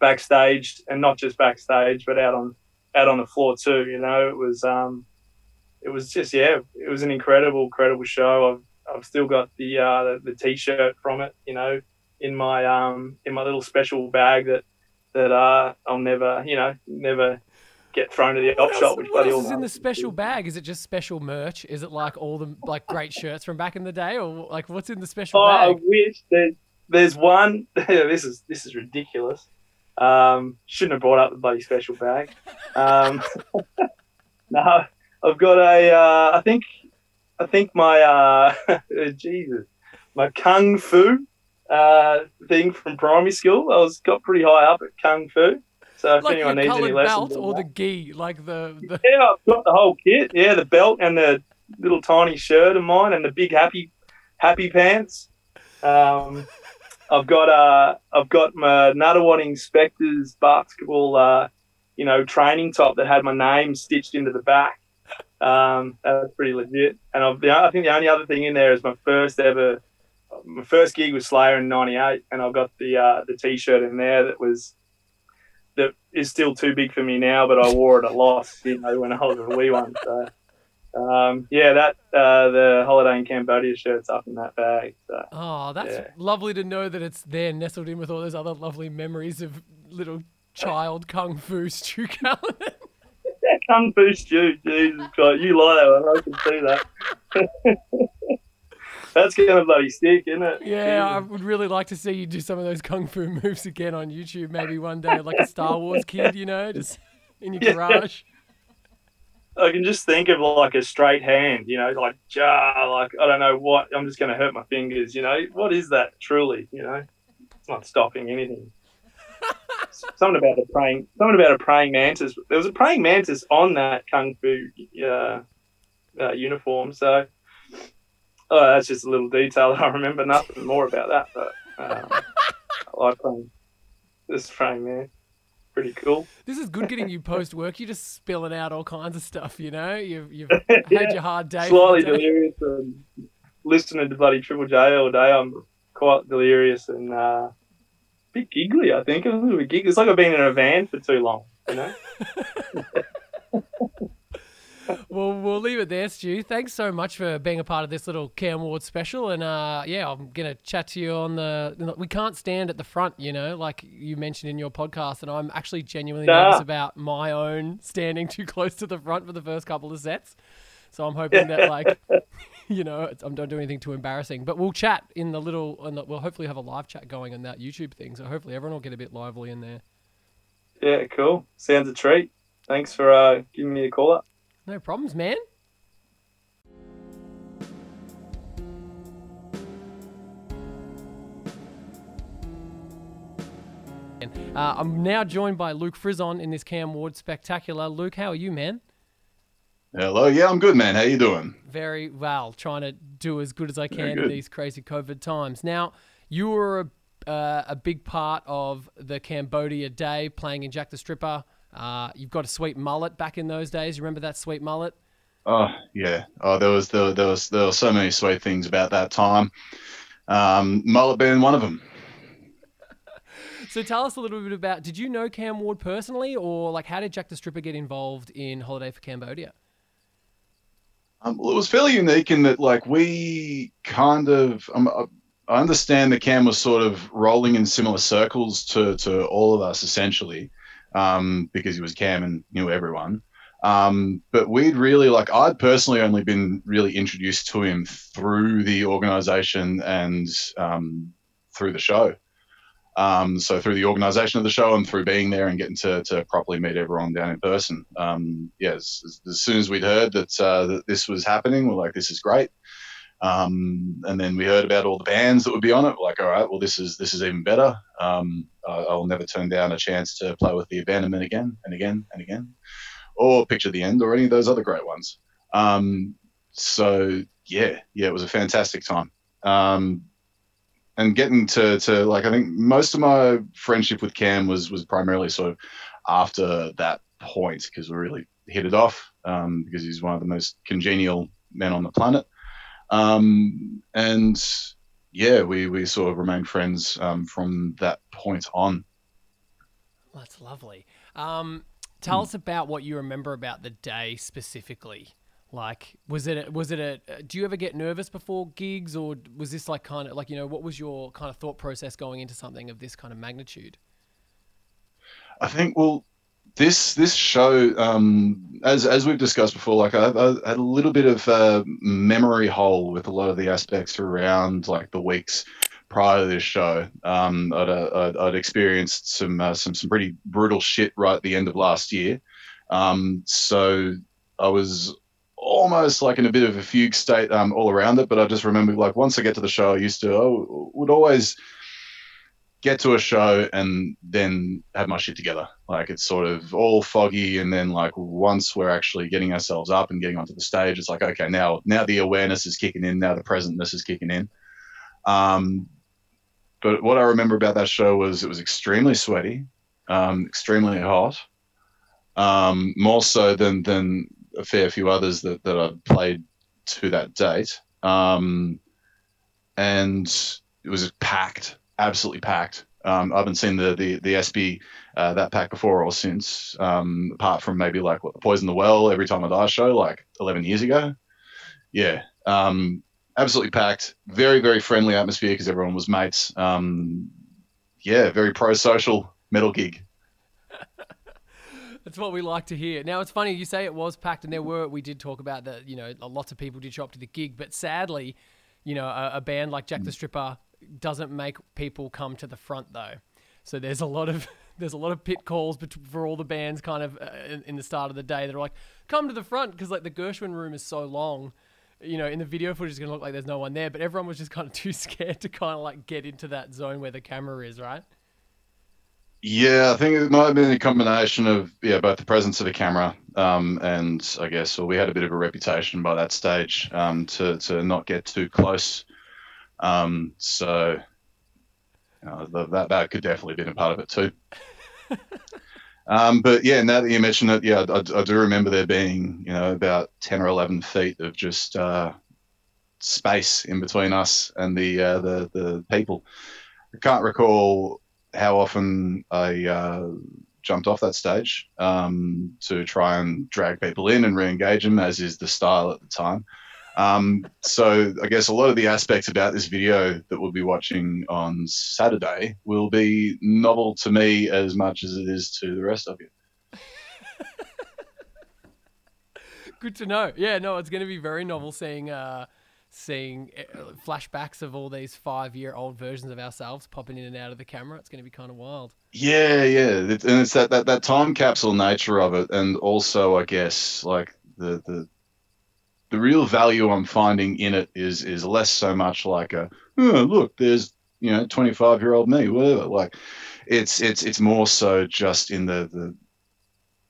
backstage and not just backstage, but out on out on the floor too. You know, it was um, it was just yeah, it was an incredible, incredible show. I've I've still got the uh, the, the t-shirt from it. You know, in my um in my little special bag that that uh I'll never you know never get thrown to the op shop. Which what else is in the special bag? Is it just special merch? Is it like all the like great shirts from back in the day, or like what's in the special bag? Oh, I wish there's there's one. this is this is ridiculous. Um, shouldn't have brought up the bloody special bag. Um, no, I've got a. Uh, I think I think my uh, Jesus, my kung fu uh, thing from primary school. I was got pretty high up at kung fu. So if Like anyone needs any lessons, belt or the gi, like the, the yeah, I've got the whole kit. Yeah, the belt and the little tiny shirt of mine and the big happy happy pants. Um, I've got uh, I've got my Nunawading Spectres basketball, uh, you know, training top that had my name stitched into the back. Um, that's pretty legit. And I've, the, I think the only other thing in there is my first ever, my first gig was Slayer in '98, and I've got the uh, the T-shirt in there that was that is still too big for me now, but I wore it a lot, you know, when I was a wee one. So, um, yeah, that uh, the holiday in Cambodia shirt's up in that bag. So, Oh, that's Yeah. lovely to know that it's there nestled in with all those other lovely memories of little child kung fu Stu Callan. Kung Fu Stew, Jesus Christ, you lie that one. I can see that. That's gonna bloody stick, isn't it? yeah, I would really like to see you do some of those kung fu moves again on YouTube, maybe one day, like a Star Wars kid, you know, just in your Yeah. garage. I can just think of like a straight hand, you know, like jar, like I don't know what. I'm just gonna hurt my fingers, you know. What is that truly, you know? It's not stopping anything. something about a praying, something about a praying mantis. There was a praying mantis on that kung fu uh, uh, uniform, so oh, that's just a little detail that I remember. Nothing more about that, but um, I like praying. This frame there. pretty cool. This is good getting you post work. You're just spilling out all kinds of stuff, you know? You've, you've had your hard day. slightly day. delirious and listening to bloody Triple J all day. I'm quite delirious and uh, a bit giggly. I think a little bit giggly. It's like I've been in a van for too long. You know. Well, we'll leave it there, Stu. Thanks so much for being a part of this little Cam Ward special. And uh, yeah, I'm gonna chat to you on the. We can't stand at the front, you know, like you mentioned in your podcast. And I'm actually genuinely Nah. nervous about my own standing too close to the front for the first couple of sets. So I'm hoping that like, you know, I don't do anything too embarrassing. But we'll chat in the little, and we'll hopefully have a live chat going on that YouTube thing. So hopefully everyone will get a bit lively in there. Yeah, cool. Sounds a treat. Thanks for uh, giving me a call up. No problems, man. Uh, I'm now joined by Luke Frizon in this Cam Ward spectacular. Luke, how are you, man? Hello, yeah, I'm good, man. How you doing? Very well. Trying to do as good as I can in these crazy COVID times. Now, you were a, uh, a big part of the Cambodia Day, playing in Jack the Stripper. Uh, you've got a sweet mullet back in those days. You remember that sweet mullet? Oh yeah. Oh, there was there, there was there were so many sweet things about that time. Um, mullet being one of them. So tell us a little bit about. Did you know Cam Ward personally, or like how did Jack the Stripper get involved in Holiday for Cambodia? Um, well, it was fairly unique in that like we kind of um, uh, I understand that Cam was sort of rolling in similar circles to to all of us essentially. Um, because he was Cam and knew everyone. Um, but we'd really like I'd personally only been really introduced to him through the organization and um, through the show. Um, so through the organisation of the show and through being there and getting to, to properly meet everyone down in person. Um, yes, as, as, soon as we'd heard that, uh, that this was happening, we're like, this is great. Um, and then we heard about all the bands that would be on it. We're like, all right, well, this is this is even better. Um, I'll never turn down a chance to play with the Abandonment again and again and again, or Picture the End, or any of those other great ones. Um, so yeah, yeah, it was a fantastic time. Um, and getting to, to like I think most of my friendship with Cam was was primarily sort of after that point because we really hit it off um, because he's one of the most congenial men on the planet. Um, and yeah, we, we sort of remained friends um, from that point on. That's lovely. Um, tell mm. us about what you remember about the day specifically. Like, was it a, was it a? Do you ever get nervous before gigs, or was this like kind of like you know what was your kind of thought process going into something of this kind of magnitude? I think well, this this show, um, as as we've discussed before, like I, I had a little bit of a memory hole with a lot of the aspects around like the weeks prior to this show. Um, I'd, uh, I'd, I'd, experienced some uh, some some pretty brutal shit right at the end of last year. Um, so I was almost like in a bit of a fugue state um, all around it. But I just remember like once I get to the show, I used to I would always get to a show and then have my shit together. Like it's sort of all foggy, and then like once we're actually getting ourselves up and getting onto the stage, it's like okay, now now the awareness is kicking in, now the presentness is kicking in. Um, but what I remember about that show was it was extremely sweaty, um, extremely hot, um, more so than than a fair few others that, that I played to that date. Um, and it was packed, absolutely packed. Um, I haven't seen the the, the Espy uh, that pack before or since, um, apart from maybe like what Poison the Well every time I die show like 11 years ago. Yeah, um, absolutely packed. Very very friendly atmosphere because everyone was mates. Um, yeah, very pro social metal gig. That's what we like to hear. Now it's funny you say it was packed, and there were we did talk about that. You know, lots of people did show up to the gig, but sadly, you know, a, a band like Jack the Stripper doesn't make people come to the front though. So there's a lot of there's a lot of pit calls for all the bands kind of uh, in, in, the start of the day that are like, come to the front because like the Gershwin room is so long. You know, in the video footage, it's gonna look like there's no one there, but everyone was just kind of too scared to kind of like get into that zone where the camera is, right? Yeah, I think it might have been a combination of yeah, both the presence of a camera um, and I guess well, we had a bit of a reputation by that stage um, to to not get too close. Um, so you know, that that could definitely have been a part of it too. Um, but yeah, now that you mention it, yeah, I, I, do remember there being you know about ten or eleven feet of just uh, space in between us and the uh, the the people. I can't recall how often I uh, jumped off that stage um, to try and drag people in and re-engage them, as is the style at the time. Um, so I guess a lot of the aspects about this video that we'll be watching on Saturday will be novel to me as much as it is to the rest of you. Good to know. Yeah, no, it's going to be very novel seeing. Uh seeing eh, flashbacks of all these five year old versions of ourselves popping in and out of the camera. It's going to be kind of wild. Yeah, yeah. And it's that, that, that time capsule nature of it. And also, I guess, like the, the, the real value I'm finding in it is is less so much like a oh, look, there's you know 25 year old me, whatever. Like it's it's it's more so just in the the.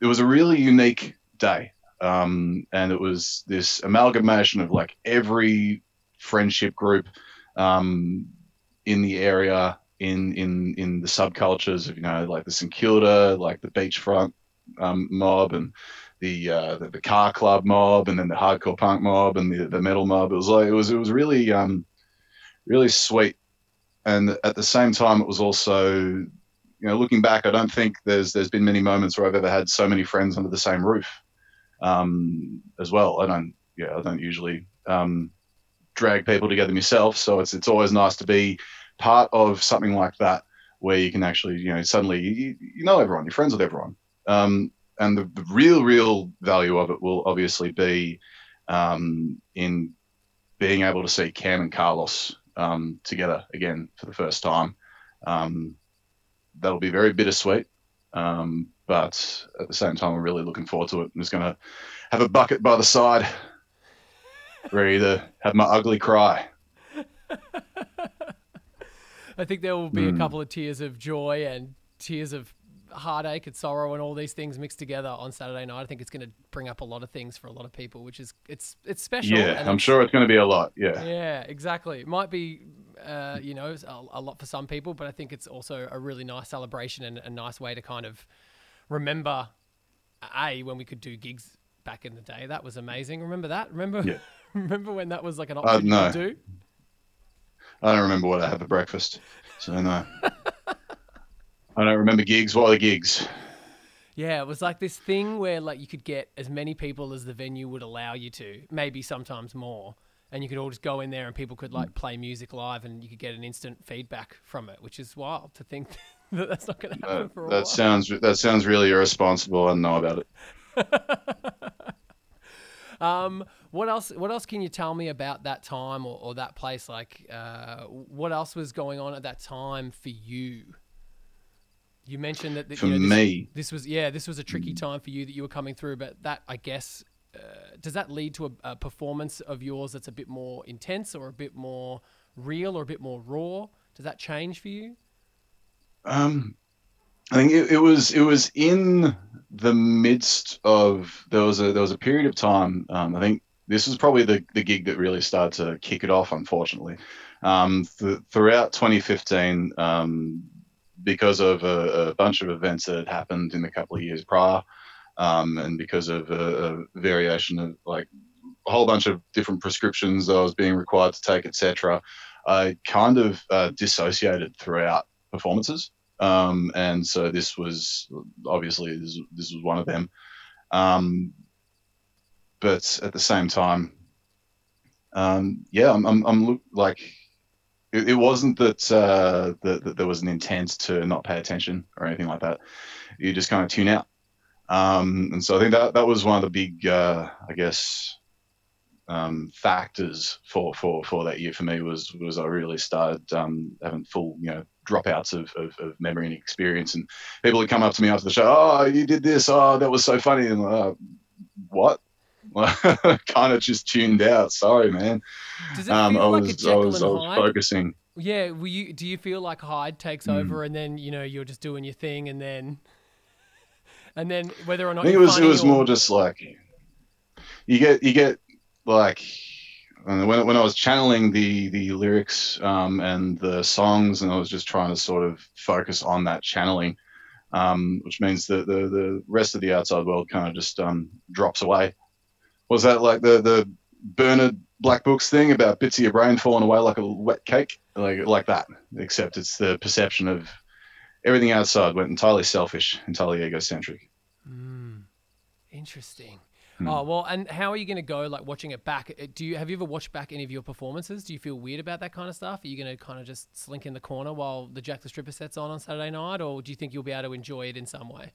It was a really unique day um, and it was this amalgamation of like every friendship group um, in the area, in in in the subcultures of you know like the St Kilda, like the beachfront um, mob, and the, uh, the, the car club mob, and then the hardcore punk mob, and the, the metal mob. It was like it was it was really um, really sweet, and at the same time, it was also you know looking back, I don't think there's there's been many moments where I've ever had so many friends under the same roof um, as well. I don't, yeah, I don't usually um, drag people together myself, so it's it's always nice to be part of something like that where you can actually, you know, suddenly you, you know everyone, you're friends with everyone. Um, and the, the, real, real value of it will obviously be um, in being able to see Cam and Carlos um, together again for the first time. Um, that'll be very bittersweet, um, but at the same time, I'm really looking forward to it. I'm just going to have a bucket by the side, ready to have my ugly cry. I think there will be mm. a hmm. couple of tears of joy and tears of heartache and sorrow and all these things mixed together on Saturday night. I think it's going to bring up a lot of things for a lot of people, which is it's it's special. Yeah, I'm sure it's going to be a lot. Yeah. Yeah, exactly. It might be, uh, you know, a, a, lot for some people, but I think it's also a really nice celebration and a nice way to kind of remember, a when we could do gigs back in the day. That was amazing. Remember that? Remember? Yeah. remember when that was like an uh, option uh, no. to do? I don't remember what I had for breakfast, so no. I don't remember gigs. What are the gigs? Yeah, it was like this thing where like you could get as many people as the venue would allow you to, maybe sometimes more, and you could all just go in there and people could like play music live and you could get an instant feedback from it, which is wild to think that that's not going to happen for a that while. sounds that sounds really irresponsible. I don't know about it. um, what else? What else can you tell me about that time or, or that place? Like, uh, what else was going on at that time for you? You mentioned that, that for you know, this, me, this was yeah, this was a tricky time for you that you were coming through. But that, I guess, uh, does that lead to a, a, performance of yours that's a bit more intense or a bit more real or a bit more raw? Does that change for you? Um, I think it, it, was it was in the midst of there was a there was a period of time. Um, I think this was probably the, the gig that really started to kick it off, unfortunately. Um, th- throughout 2015, um, because of a, a, bunch of events that had happened in the couple of years prior, um, and because of a, a, variation of like a whole bunch of different prescriptions that I was being required to take, etc., I kind of uh, dissociated throughout performances. Um, and so this was obviously this, this was one of them. Um, but at the same time, um, yeah, I'm, I'm, I'm look, like it, it wasn't that, uh, that, that there was an intent to not pay attention or anything like that. You just kind of tune out. Um, and so I think that that was one of the big, uh, I guess, um, factors for, for, for that year for me was was I really started um, having full you know dropouts of, of, of, memory and experience, and people would come up to me after the show, oh, you did this, oh, that was so funny, and uh, what? kind of just tuned out. Sorry, man. Does it um, feel um, like was, a Jekyll I was, and Hyde? focusing. Yeah, were you? Do you feel like Hyde takes mm. over, and then you know you're just doing your thing, and then, and then whether or not it was it was or... more just like you get you get like when when I was channeling the the lyrics um, and the songs, and I was just trying to sort of focus on that channeling, um, which means that the the rest of the outside world kind of just um, drops away was that like the the Bernard Black Books thing about bits of your brain falling away like a wet cake, like like that? Except it's the perception of everything outside went entirely selfish, entirely egocentric. Mm, interesting. Hmm. Oh well, and how are you going to go? Like watching it back? Uh, do you have you ever watched back any of your performances? Do you feel weird about that kind of stuff? Are you going to kind of just slink in the corner while the Jack the Stripper sets on on Saturday night, or do you think you'll be able to enjoy it in some way?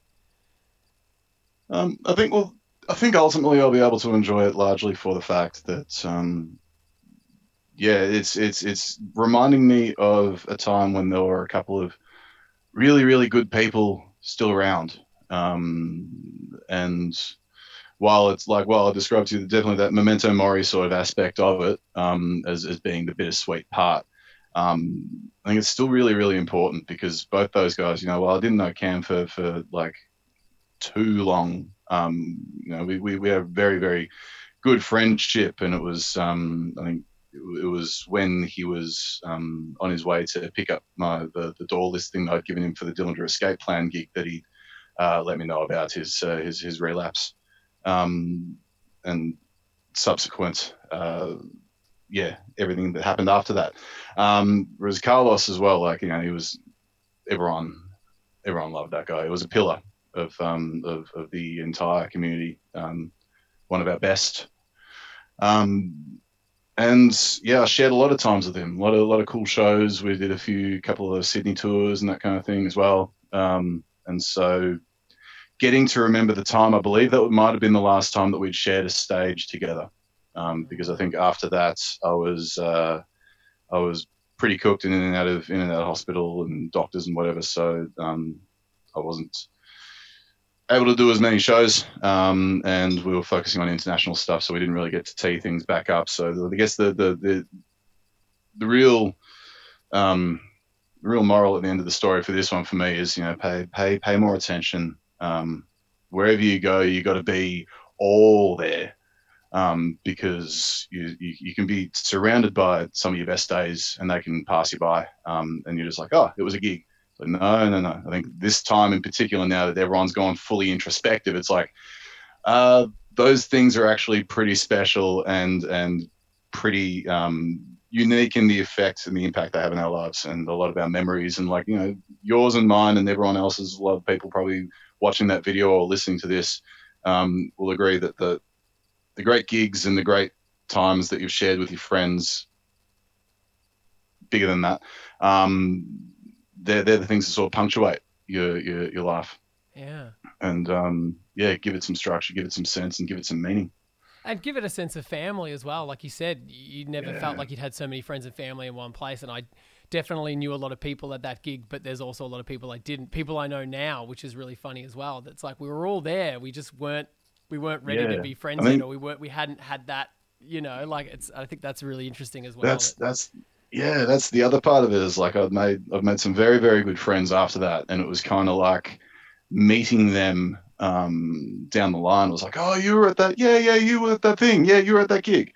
Um, I think well, I think ultimately I'll be able to enjoy it largely for the fact that, um, yeah, it's it's it's reminding me of a time when there were a couple of really really good people still around, um, and while it's like well I described to you definitely that memento mori sort of aspect of it um, as as being the bittersweet part. Um, I think it's still really really important because both those guys, you know, well I didn't know Cam for for like too long um, you know, we, we, we have very, very good friendship. And it was, um, I think, it, was when he was um, on his way to pick up my the, the door listing that I'd given him for the Dillinger Escape Plan gig that he uh, let me know about his uh, his, his relapse um, and subsequent uh, yeah everything that happened after that. Um, whereas Carlos as well, like you know, he was everyone everyone loved that guy. He was a pillar of um, of, of, the entire community. Um, one of our best. Um, and yeah, I shared a lot of times with him. A lot of a lot of cool shows. We did a few couple of Sydney tours and that kind of thing as well. Um, and so, getting to remember the time, I believe that might have been the last time that we'd shared a stage together. Um, because I think after that, I was uh, I was pretty cooked in and out of in and out of hospital and doctors and whatever. So um, I wasn't able to do as many shows, um, and we were focusing on international stuff, so we didn't really get to tee things back up. So I guess the the the, the real um, real moral at the end of the story for this one for me is you know pay pay pay more attention. Um, wherever you go, you got to be all there um, because you, you, you can be surrounded by some of your best days and they can pass you by, um, and you're just like, oh, it was a gig no, no, no. I think this time in particular, now that everyone's gone fully introspective, it's like uh, those things are actually pretty special and and pretty um, unique in the effects and the impact they have in our lives and a lot of our memories and like you know yours and mine and everyone else's. A lot of people probably watching that video or listening to this um, will agree that the the great gigs and the great times that you've shared with your friends bigger than that um, they're they're the things that sort of punctuate your your, your life. Yeah. And um, yeah, give it some structure, give it some sense, and give it some meaning. And give it a sense of family as well. Like you said, you never yeah. felt like you'd had so many friends and family in one place. And I definitely knew a lot of people at that gig, but there's also a lot of people I didn't. People I know now, which is really funny as well. That's like we were all there. We just weren't we weren't ready yeah. to be friends I mean, yet, or we weren't we hadn't had that. You know, like it's. I think that's really interesting as well. That's that's yeah, that's the other part of it is like I've made I've made some very very good friends after that, and it was kind of like meeting them um, down the line. Was like, oh, you were at that, yeah, yeah, you were at that thing, yeah, you were at that gig.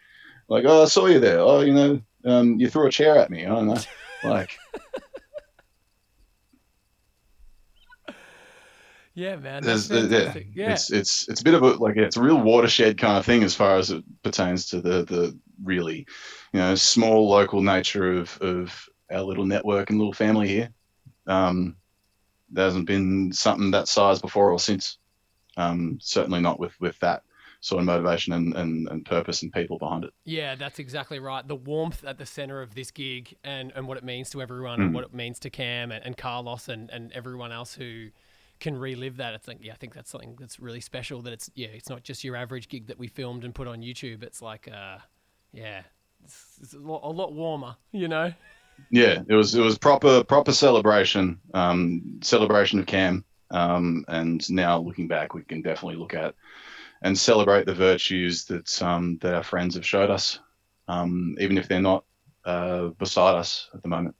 Like, oh, I saw you there. Oh, you know, um, you threw a chair at me. I don't know, like. Yeah, man. That's yeah, yeah, it's it's it's a bit of a like it's a real watershed kind of thing as far as it pertains to the the really you know small local nature of of our little network and little family here. Um, there hasn't been something that size before or since. Um, certainly not with with that sort of motivation and, and, and purpose and people behind it. Yeah, that's exactly right. The warmth at the center of this gig and, and what it means to everyone mm. and what it means to Cam and, and Carlos and, and everyone else who can relive that. It's like, yeah, I think that's something that's really special that it's, yeah, it's not just your average gig that we filmed and put on YouTube. It's like, uh, yeah, it's, it's a, lot, a lot warmer, you know. Yeah, it was it was proper proper celebration, um, celebration of Cam, um, and now looking back, we can definitely look at and celebrate the virtues that um, that our friends have showed us, um, even if they're not uh, beside us at the moment.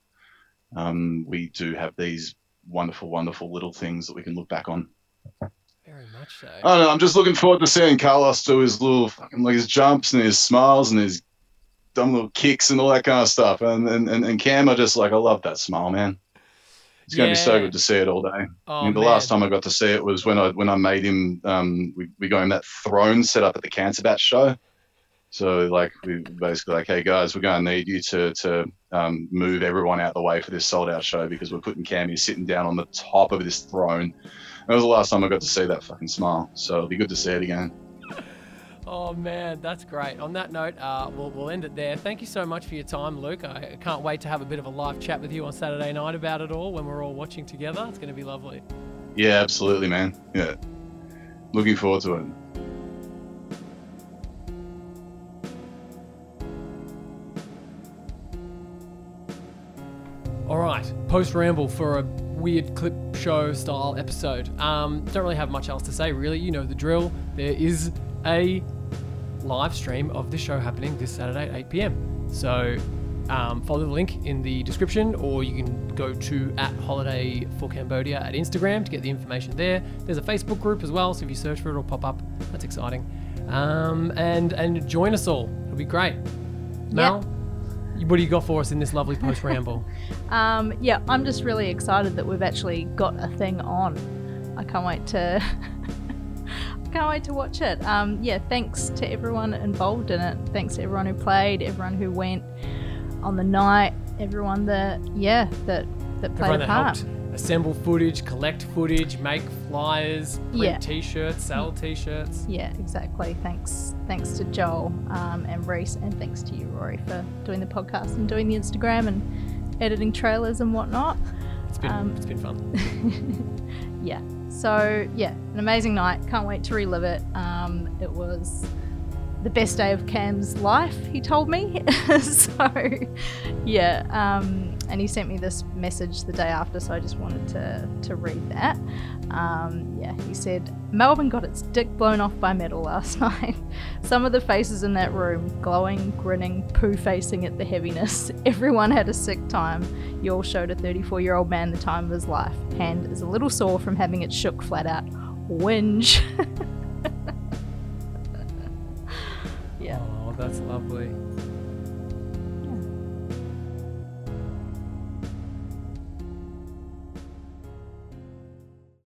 Um, we do have these wonderful, wonderful little things that we can look back on. Very much so. I don't know. I'm just looking forward to seeing Carlos do his little fucking like his jumps and his smiles and his dumb little kicks and all that kind of stuff. And and and, and Cam, I just like I love that smile, man. It's going to be so good to see it all day. Oh, I mean, the man. last time I got to see it was when I when I made him. Um, we we got him that throne set up at the Cancer Bats show. So like we basically like, hey guys, we're going to need you to to um, move everyone out the way for this sold out show because we're putting Cammy sitting down on the top of this throne. That was the last time I got to see that fucking smile. So it'll be good to see it again. Oh man, that's great. On that note, uh, we'll, we'll end it there. Thank you so much for your time, Luke. I can't wait to have a bit of a live chat with you on Saturday night about it all when we're all watching together. It's going to be lovely. Yeah, absolutely, man. Yeah, looking forward to it. All right, post ramble for a weird clip show style episode. Um, don't really have much else to say, really. You know the drill. There is a live stream of this show happening this Saturday at 8 p.m. So um, follow the link in the description, or you can go to at Holiday for Cambodia at Instagram to get the information there. There's a Facebook group as well, so if you search for it, it'll pop up. That's exciting. Um, and and join us all. It'll be great. Mel, yep. What do you got for us in this lovely post ramble? um, yeah, I'm just really excited that we've actually got a thing on. I can't wait to. can't wait to watch it. Um, yeah, thanks to everyone involved in it. Thanks to everyone who played, everyone who went on the night, everyone that yeah that that played everyone a part. Assemble footage, collect footage, make flyers, print Yeah. t-shirts, sell t-shirts. Yeah, exactly. Thanks, thanks to Joel um, and Reese, and thanks to you, Rory, for doing the podcast and doing the Instagram and editing trailers and whatnot. It's been Um, it's been fun. Yeah. So yeah, an amazing night. Can't wait to relive it. Um, it was the best day of Cam's life. He told me. so yeah. Um, and he sent me this message the day after, so I just wanted to to read that. Um, yeah, he said Melbourne got its dick blown off by metal last night. Some of the faces in that room, glowing, grinning, poo facing at the heaviness. Everyone had a sick time. You all showed a 34 year old man the time of his life. Hand is a little sore from having it shook flat out. Whinge. That's lovely.